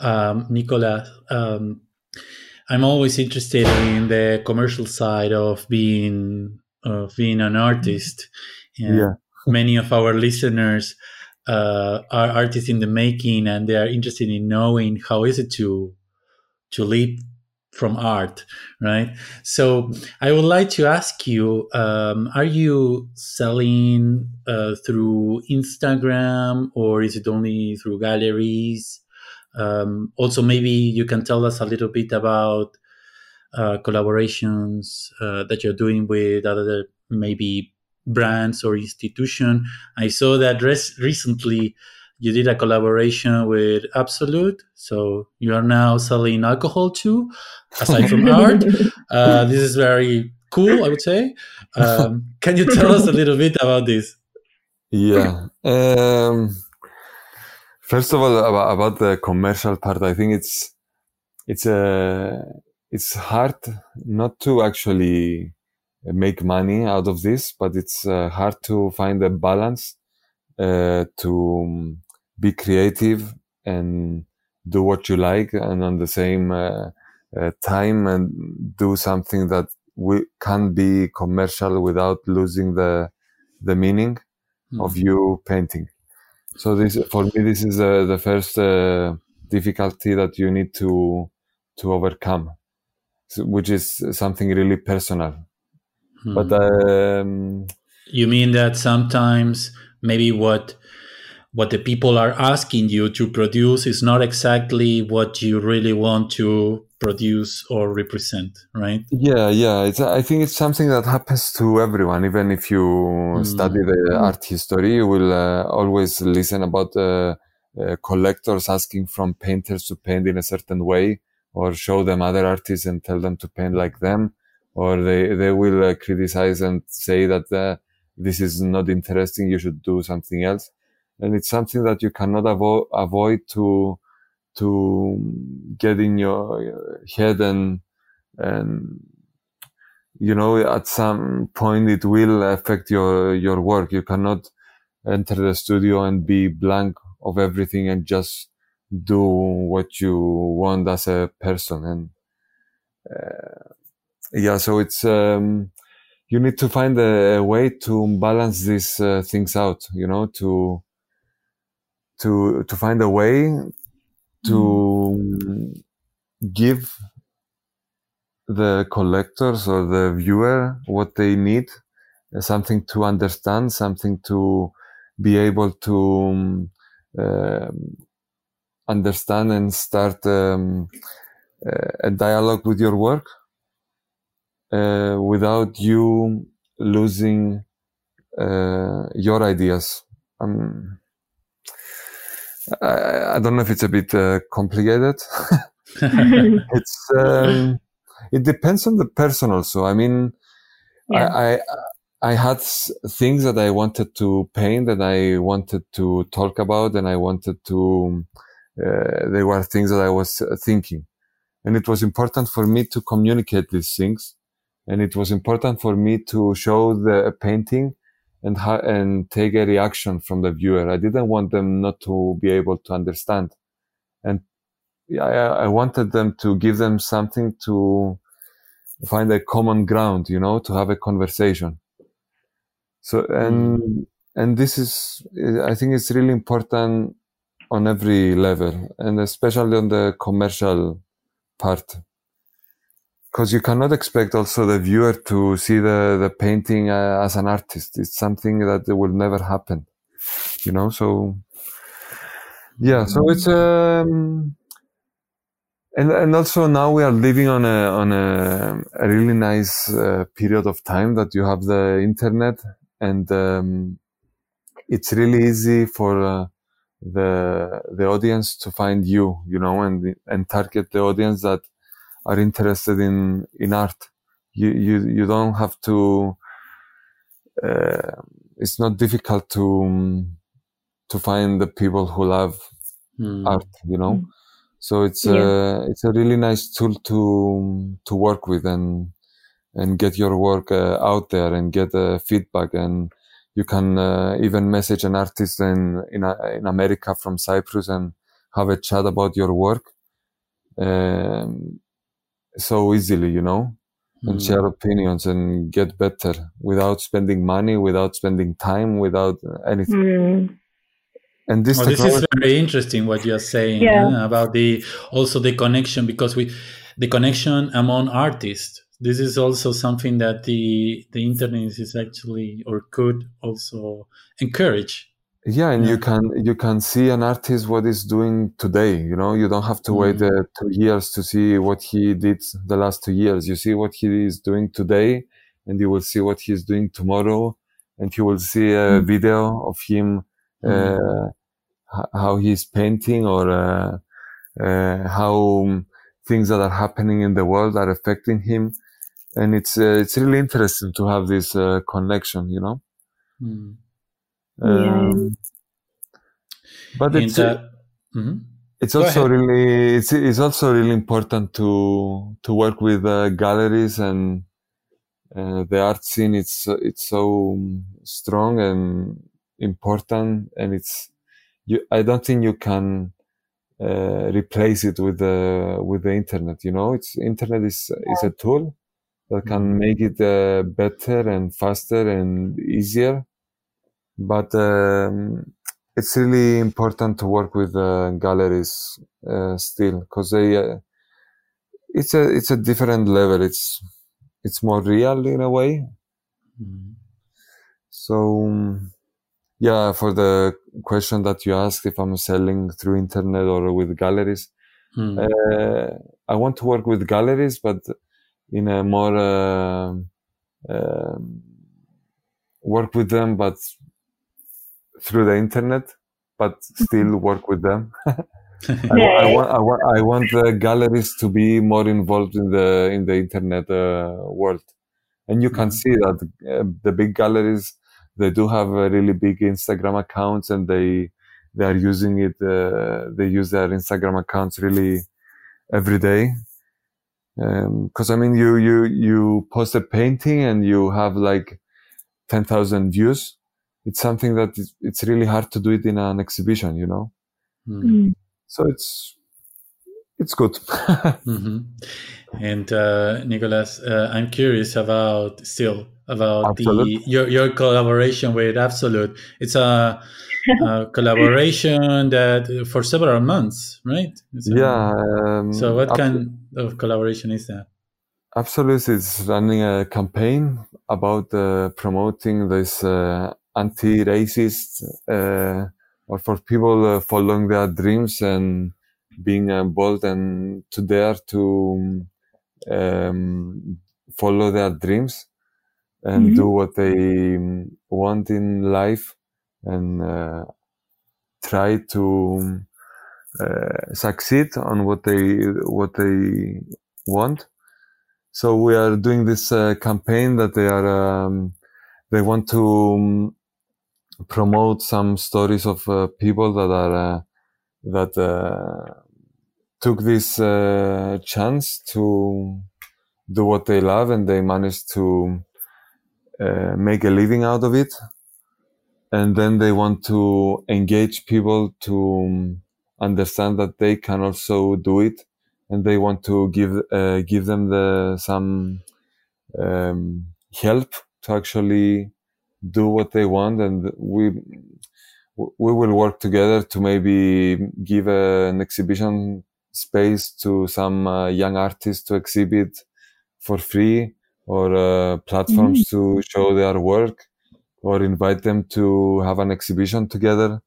C: Um, Nicolas, um, I'm always interested in the commercial side of being of being an artist. And
A: Yeah.
C: Many of our listeners uh, are artists in the making, and they are interested in knowing how is it to to live from art, right? So I would like to ask you: um, Are you selling uh, through Instagram, or is it only through galleries? Um, also, maybe you can tell us a little bit about uh, collaborations uh, that you're doing with other maybe brands or institution. I saw that res- recently you did a collaboration with Absolut, so you are now selling alcohol too, aside from art. Uh, this is very cool, I would say. Um, can you tell us a little bit about this?
A: yeah um first of all about, about the commercial part i think it's it's a it's hard not to actually make money out of this but it's uh, hard to find a balance uh, to um, be creative and do what you like and on the same uh, uh, time and do something that we can be commercial without losing the the meaning of you painting. So this, for me, this is uh, the first uh, difficulty that you need to to overcome, so, which is something really personal. Hmm. But um,
C: you mean that sometimes maybe what what the people are asking you to produce is not exactly what you really want to produce or represent, right?
A: Yeah, yeah. It's, I think it's something that happens to everyone. Even if you mm. study the mm. art history, you will uh, always listen about uh, uh, collectors asking from painters to paint in a certain way, or show them other artists and tell them to paint like them, or they they will uh, criticize and say that uh, this is not interesting. You should do something else, and it's something that you cannot avo- avoid to to get in your head and and you know at some point it will affect your your work. You cannot enter the studio and be blank of everything and just do what you want as a person. And uh, yeah so it's um, you need to find a, a way to balance these uh, things out you know to to to find a way to give the collectors or the viewer what they need, something to understand, something to be able to um, uh, understand and start um, a dialogue with your work uh, without you losing uh, your ideas. Um, I, I, don't know if it's a bit uh, complicated. it's um, it depends on the person also. I mean, yeah. I, I I had things that I wanted to paint that I wanted to talk about and I wanted to. Uh, they were things that I was uh, thinking, and it was important for me to communicate these things, and it was important for me to show the painting and ha- and take a reaction from the viewer. I didn't want them not to be able to understand, and I, I wanted them to give them something to find a common ground, you know, to have a conversation. So and mm. and this is, I think, it's really important on every level, and especially on the commercial part because you cannot expect also the viewer to see the, the painting uh, as an artist. It's something that will never happen, you know? So, yeah, so it's, um, and, and also now we are living on a, on a, a really nice uh, period of time that you have the internet and, um, it's really easy for, uh, the, the audience to find you, you know, and, and target the audience that are interested in in art. You you you don't have to. Uh, it's not difficult to to find the people who love mm. art. You know, mm. so it's yeah. a it's a really nice tool to to work with and and get your work uh, out there and get uh, feedback and you can uh, even message an artist in, in in America from Cyprus and have a chat about your work. Um, so easily, you know, mm. and share opinions and get better without spending money, without spending time, without anything. Mm.
C: And this, well, this is very interesting what you're saying yeah. about the also the connection because we the connection among artists. This is also something that the the internet is actually or could also encourage
A: yeah and yeah. you can you can see an artist what he's doing today you know you don't have to mm. wait uh, two years to see what he did the last two years you see what he is doing today and you will see what he's doing tomorrow and you will see a mm. video of him mm. uh, how he's painting or uh, uh, how things that are happening in the world are affecting him and it's uh, it's really interesting to have this uh, connection you know mm. Um, but it's uh, mm-hmm. it's also really it's it's also really important to to work with uh, galleries and uh, the art scene. It's it's so strong and important, and it's you. I don't think you can uh, replace it with the with the internet. You know, it's internet is is a tool that can mm-hmm. make it uh, better and faster and easier but um, it's really important to work with uh, galleries uh, still because they uh, it's a it's a different level. It's it's more real in a way. Mm-hmm. So um, yeah, for the question that you asked, if I'm selling through internet or with galleries, mm. uh, I want to work with galleries, but in a more uh, uh, work with them, but through the internet, but still mm-hmm. work with them. I, I, want, I, want, I want the galleries to be more involved in the in the internet uh, world, and you can mm-hmm. see that uh, the big galleries they do have a really big Instagram accounts, and they they are using it. Uh, they use their Instagram accounts really every day. Because um, I mean, you you you post a painting and you have like ten thousand views. It's something that is, it's really hard to do it in an exhibition, you know. Mm so it's it's good. mm-hmm.
C: And uh, Nicolas, uh, I'm curious about still about Absolut. the your your collaboration with Absolut. It's a, a collaboration that for several months, right?
A: yeah.
C: Um, so what kind of collaboration is that?
A: Absolut is running a campaign about uh, promoting this uh, anti-racist uh, or for people uh, following their dreams and being uh, bold and to dare to um, follow their dreams and mm-hmm. do what they want in life and uh, try to uh, succeed on what they what they want. So we are doing this uh, campaign that they are um, they want to promote some stories of uh, people that are uh, that uh, took this uh, chance to do what they love and they managed to uh, make a living out of it. And then they want to engage people to understand that they can also do it. And they want to give uh, give them the some um, help to actually do what they want and we we will work together to maybe give a, an exhibition space to some uh, young artists to exhibit for free or uh, platforms mm-hmm. to show their work or invite them to have an exhibition together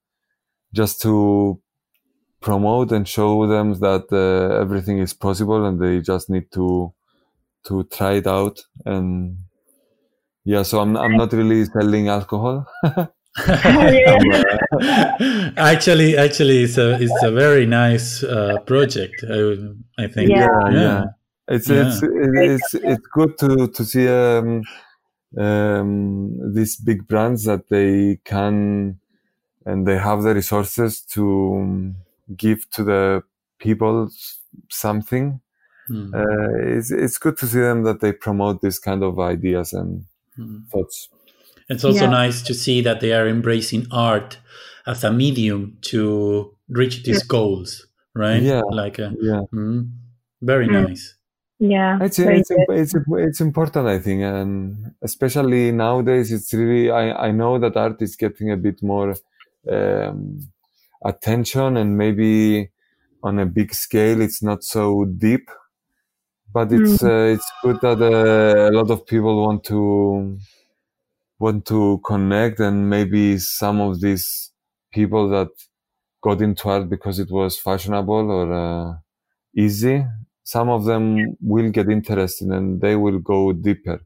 A: just to promote and show them that uh, everything is possible and they just need to to try it out and yeah, so I'm I'm not really selling alcohol.
C: actually, actually, it's a it's a very nice uh, project. I, I think.
A: Yeah, yeah. yeah. It's, yeah. it's it's it's good to to see um, um, these big brands that they can and they have the resources to give to the people something. Mm. Uh, it's it's good to see them that they promote this kind of ideas and. Thoughts.
C: It's also yeah. nice to see that they are embracing art as a medium to reach these goals, right?
A: Yeah,
C: like
A: a, yeah,
C: mm, very nice.
B: Yeah,
A: it's it's, it's it's important, I think, and especially nowadays, it's really I I know that art is getting a bit more um, attention, and maybe on a big scale, it's not so deep but it's mm. uh, it's good that uh, a lot of people want to want to connect and maybe some of these people that got into art because it was fashionable or uh, easy some of them will get interested and they will go deeper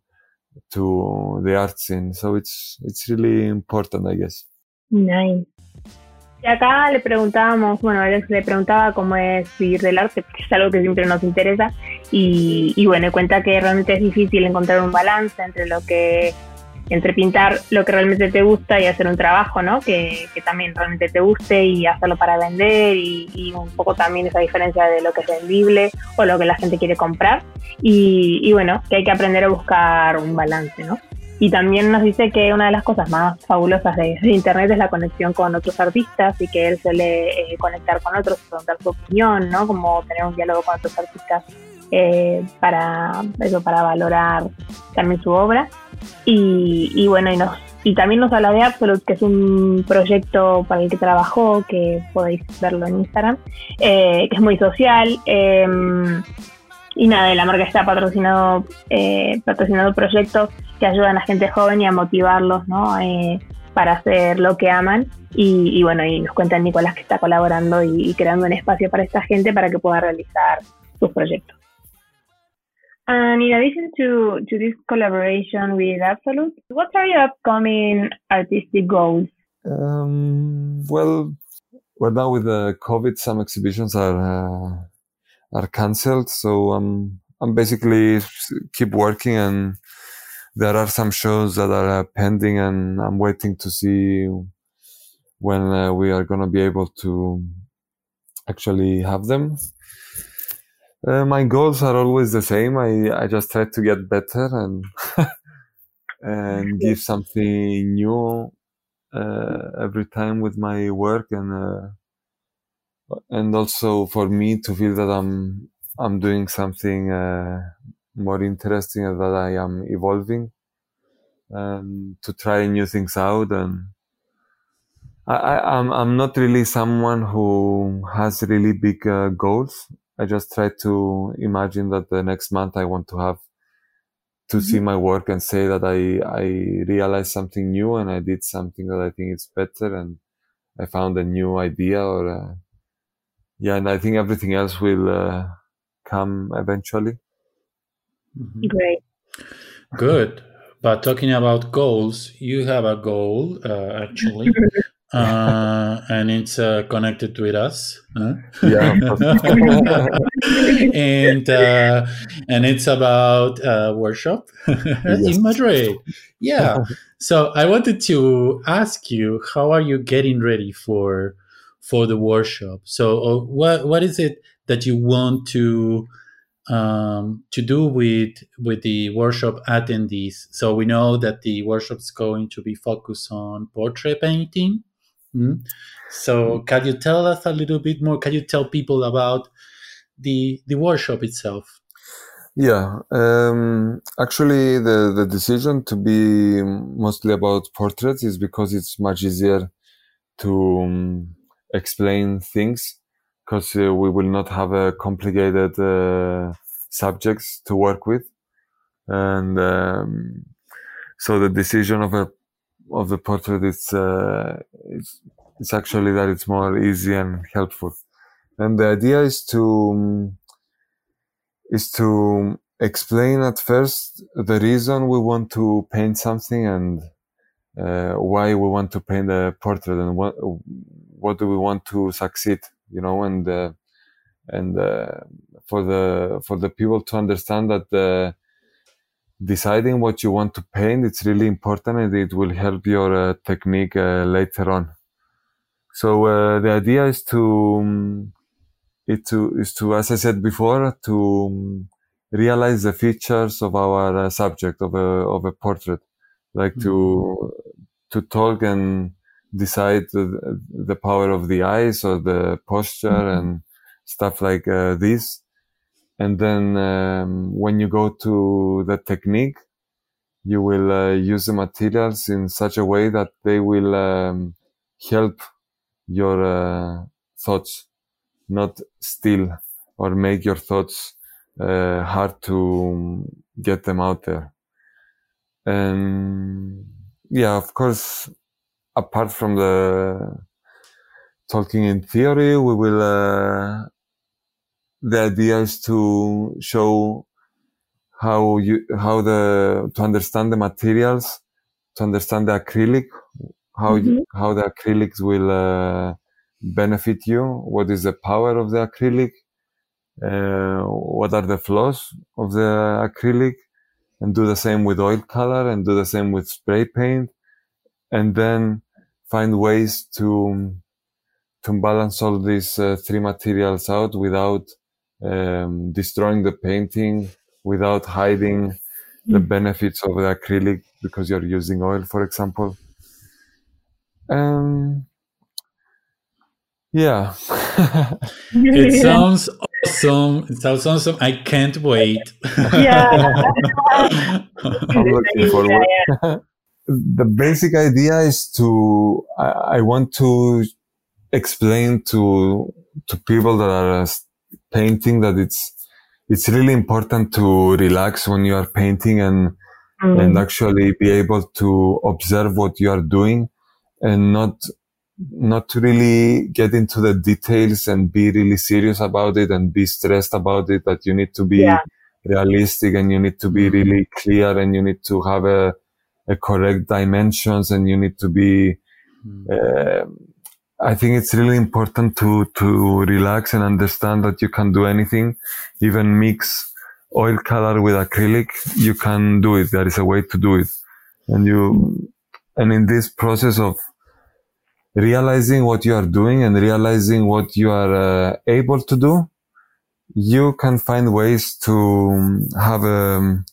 A: to the art scene. So it's it's really important i guess.
B: Nice Y acá le preguntábamos, bueno, Alex le preguntaba cómo es vivir del arte, porque es algo que siempre nos interesa. Y, y bueno, cuenta que realmente es difícil encontrar un balance entre lo que entre pintar lo que realmente te gusta y hacer un trabajo, ¿no? Que, también realmente te guste y hacerlo para vender y, y, un poco también esa diferencia de lo que es vendible o lo que la gente quiere comprar. Y, y bueno, que hay que aprender a buscar un balance, ¿no? Y también nos dice que una de las cosas más fabulosas de, Internet es la conexión con otros artistas y que él suele eh, conectar con otros, preguntar su opinión, ¿no? Como tener un diálogo con otros artistas eh, para eso, para valorar también su obra. Y, bueno, y nos y también nos habla de Absolute, que es un proyecto para el que trabajó, que podéis verlo en Instagram, eh, que es muy social. Em, y nada, la marca está patrocinado, eh, patrocinado proyectos que ayudan a gente joven y a motivarlos, ¿no? Eh, para hacer lo que aman. Y, bueno, y nos cuenta Nicolás que está colaborando y, creando un espacio para esta gente para que pueda realizar sus proyectos. And in addition to, to this collaboration with Absolute, what are your upcoming artistic goals?
A: Um, well, well, now with the COVID, some exhibitions are uh, are cancelled, so um, I'm basically keep working, and there are some shows that are uh, pending, and I'm waiting to see when uh, we are going to be able to actually have them. Uh, my goals are always the same. I, I just try to get better and and give something new uh, every time with my work and uh, and also for me to feel that I'm I'm doing something uh, more interesting and that I am evolving and to try new things out and I, I am I'm, I'm not really someone who has really big uh, goals. I just try to imagine that the next month I want to have to mm-hmm. see my work and say that I, I realized something new and I did something that I think is better and I found a new idea or, uh, yeah, and I think everything else will, uh, come eventually.
B: Mm-hmm. Great.
C: Good. But talking about goals, you have a goal, uh, actually. uh, and it's uh, connected with us. Huh?
A: Yeah,
C: and uh, and it's about uh, workshop in Madrid. Yeah. so I wanted to ask you, how are you getting ready for for the workshop? So uh, what what is it that you want to um, to do with with the workshop attendees? So we know that the workshop is going to be focused on portrait painting Mm. So, can you tell us a little bit more? Can you tell people about the the workshop itself?
A: Yeah, um, actually, the the decision to be mostly about portraits is because it's much easier to um, explain things because uh, we will not have a complicated uh, subjects to work with, and um, so the decision of a of the portrait is uh, it's, it's actually that it's more easy and helpful. And the idea is to is to explain at first the reason we want to paint something and uh, why we want to paint a portrait and what what do we want to succeed, you know, and uh, and uh, for the for the people to understand that the deciding what you want to paint it's really important and it will help your uh, technique uh, later on so uh, the idea is to um, it to is to as i said before to um, realize the features of our uh, subject of a of a portrait like mm-hmm. to to talk and decide the, the, power of the eyes or the posture mm-hmm. and stuff like uh, this and then um, when you go to the technique, you will uh, use the materials in such a way that they will um, help your uh, thoughts, not steal or make your thoughts uh, hard to get them out there. And yeah, of course, apart from the talking in theory, we will uh, the idea is to show how you how the to understand the materials to understand the acrylic how mm-hmm. how the acrylics will uh, benefit you what is the power of the acrylic uh, what are the flaws of the acrylic and do the same with oil color and do the same with spray paint and then find ways to to balance all these uh, three materials out without um, destroying the painting without hiding the hmm. benefits of the acrylic because you're using oil, for example. Um, yeah.
C: it sounds awesome. It sounds awesome. I can't wait.
B: Yeah.
A: I'm looking forward. The basic idea is to I, I want to explain to to people that are painting that it's it's really important to relax when you are painting and mm. and actually be able to observe what you are doing and not not really get into the details and be really serious about it and be stressed about it that you need to be yeah. realistic and you need to be mm-hmm. really clear and you need to have a correct dimensions and you need to be mm. uh, I think it's really important to to relax and understand that you can do anything, even mix oil color with acrylic. You can do it. There is a way to do it, and you and in this process of realizing what you are doing and realizing what you are uh, able to do, you can find ways to um, have a, um,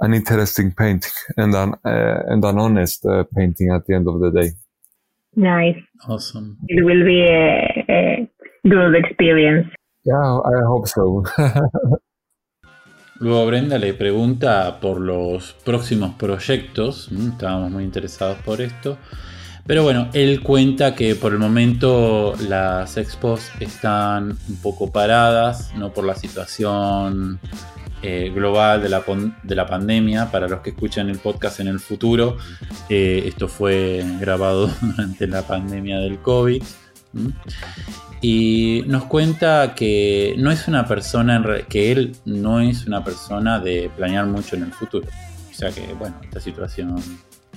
A: an interesting painting and an uh, and an honest uh, painting at the end of the day.
B: Nice.
C: Awesome.
B: It will be a, a good experience.
A: Yeah, I hope so.
C: Luego Brenda le pregunta por los próximos proyectos. Mm, estábamos muy interesados por esto. Pero bueno, él cuenta que por el momento las expos están un poco paradas, no por la situación eh, global de la, de la, pandemia. Para los que escuchan el podcast en el futuro, eh, esto fue grabado durante la pandemia del COVID. Y nos cuenta que no es una persona, que él no es una persona de planear mucho en el futuro. O sea que, bueno, esta situación,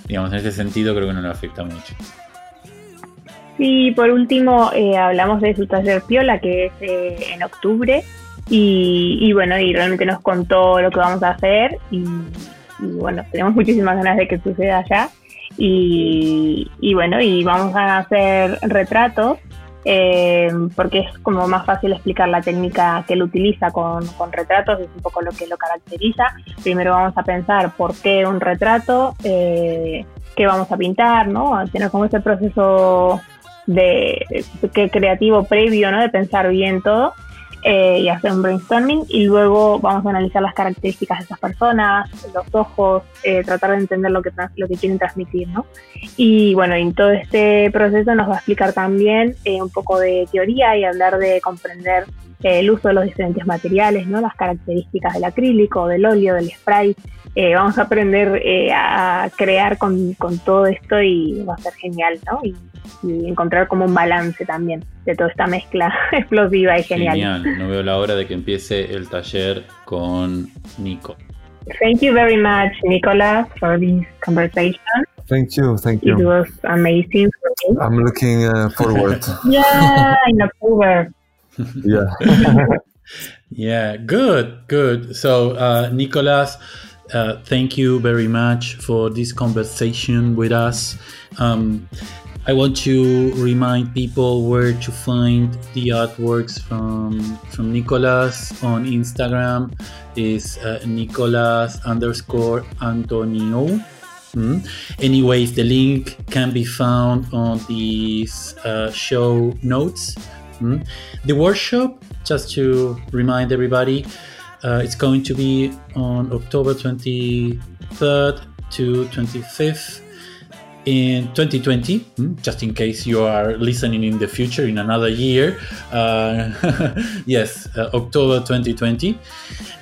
C: digamos, en ese sentido creo que no le afecta mucho.
B: Sí, por último, eh, hablamos de su taller Piola, que es en octubre, y, bueno, y realmente nos contó lo que vamos a hacer y, bueno, tenemos muchísimas ganas de que suceda allá. Y, bueno, y vamos a hacer retratos eh, porque es como más fácil explicar la técnica que él utiliza con, retratos, es un poco lo que lo caracteriza. Primero vamos a pensar por qué un retrato, eh, qué vamos a pintar, ¿no? Como ese proceso de, de, creativo previo, ¿no? De pensar bien todo eh, y hacer un brainstorming y luego vamos a analizar las características de esas personas, los ojos, eh, tratar de entender lo que, lo que quieren transmitir, ¿no? Y bueno, en todo este proceso nos va a explicar también eh, un poco de teoría y hablar de comprender el uso de los diferentes materiales, ¿no? Las características del acrílico, del óleo, del spray. Vamos a aprender a crear con, con, todo esto y va a ser genial, ¿no? Y y encontrar como un balance también de toda esta mezcla explosiva y genial.
C: Genial, no veo la hora de que empiece el taller con Nico.
B: Thank you very much, Nicolas, for this conversation.
A: Thank you, thank you.
B: It was amazing for me.
A: I'm looking uh, forward.
B: yeah, in October.
A: yeah.
C: yeah, good, good. So, uh, Nicolas, uh, thank you very much for this conversation with us. Um, I want to remind people where to find the artworks from from Nicolas on Instagram is uh, Nicolas underscore Antonio. Mm. Anyways, the link can be found on these uh, show notes. Mm. The workshop, just to remind everybody, uh, it's going to be on October 23rd to 25th in 2020, hmm, just in case you are listening in the future in another year. Uh, yes, uh, October 2020.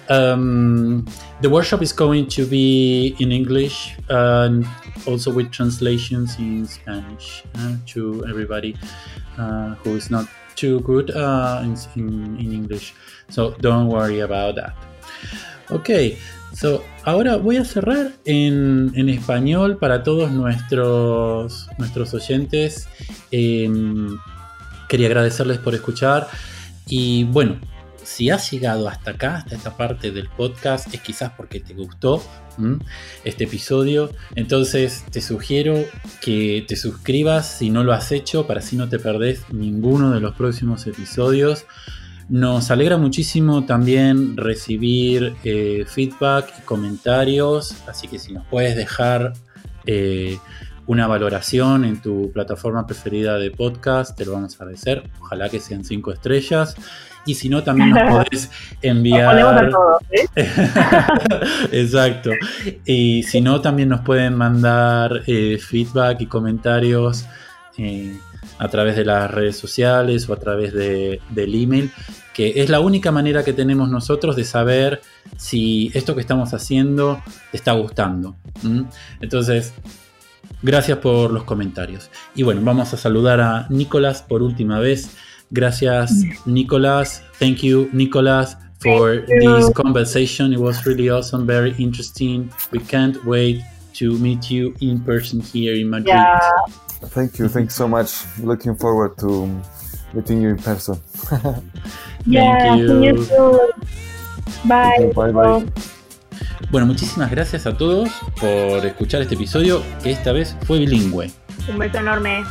C: Um, the workshop is going to be in English and also with translations in Spanish uh, to everybody uh, who is not too good uh, in, English. So don't worry about that. Okay, So, ahora voy a cerrar en, español para todos nuestros, nuestros oyentes. Em, quería agradecerles por escuchar. Y bueno, si has llegado hasta acá, hasta esta parte del podcast, es quizás porque te gustó este episodio. Entonces te sugiero que te suscribas si no lo has hecho, para así no te perdés ninguno de los próximos episodios. Nos alegra muchísimo también recibir eh, feedback y comentarios, así que si nos puedes dejar eh, una valoración en tu plataforma preferida de podcast, te lo vamos a agradecer. Ojalá que sean cinco estrellas. Y si no, también nos podés enviar. ¿eh? Exacto. Y si no, también nos pueden mandar eh, feedback y comentarios eh, a través de las redes sociales o a través de, del email, que es la única manera que tenemos nosotros de saber si esto que estamos haciendo te está gustando. Entonces, gracias por los comentarios. Y bueno, vamos a saludar a Nicolás por última vez. Gracias, Nicolás. Thank you, Nicolás, for this conversation. It was really awesome, very interesting. We can't wait to meet you in person here in Madrid. Yeah.
A: Thank you. Thanks so much. Looking forward to meeting you in person.
B: yeah, Thank you. Bye.
A: bye bye.
C: Bueno, muchísimas gracias a todos por escuchar este episodio que esta vez fue bilingüe.
B: Un beso enorme.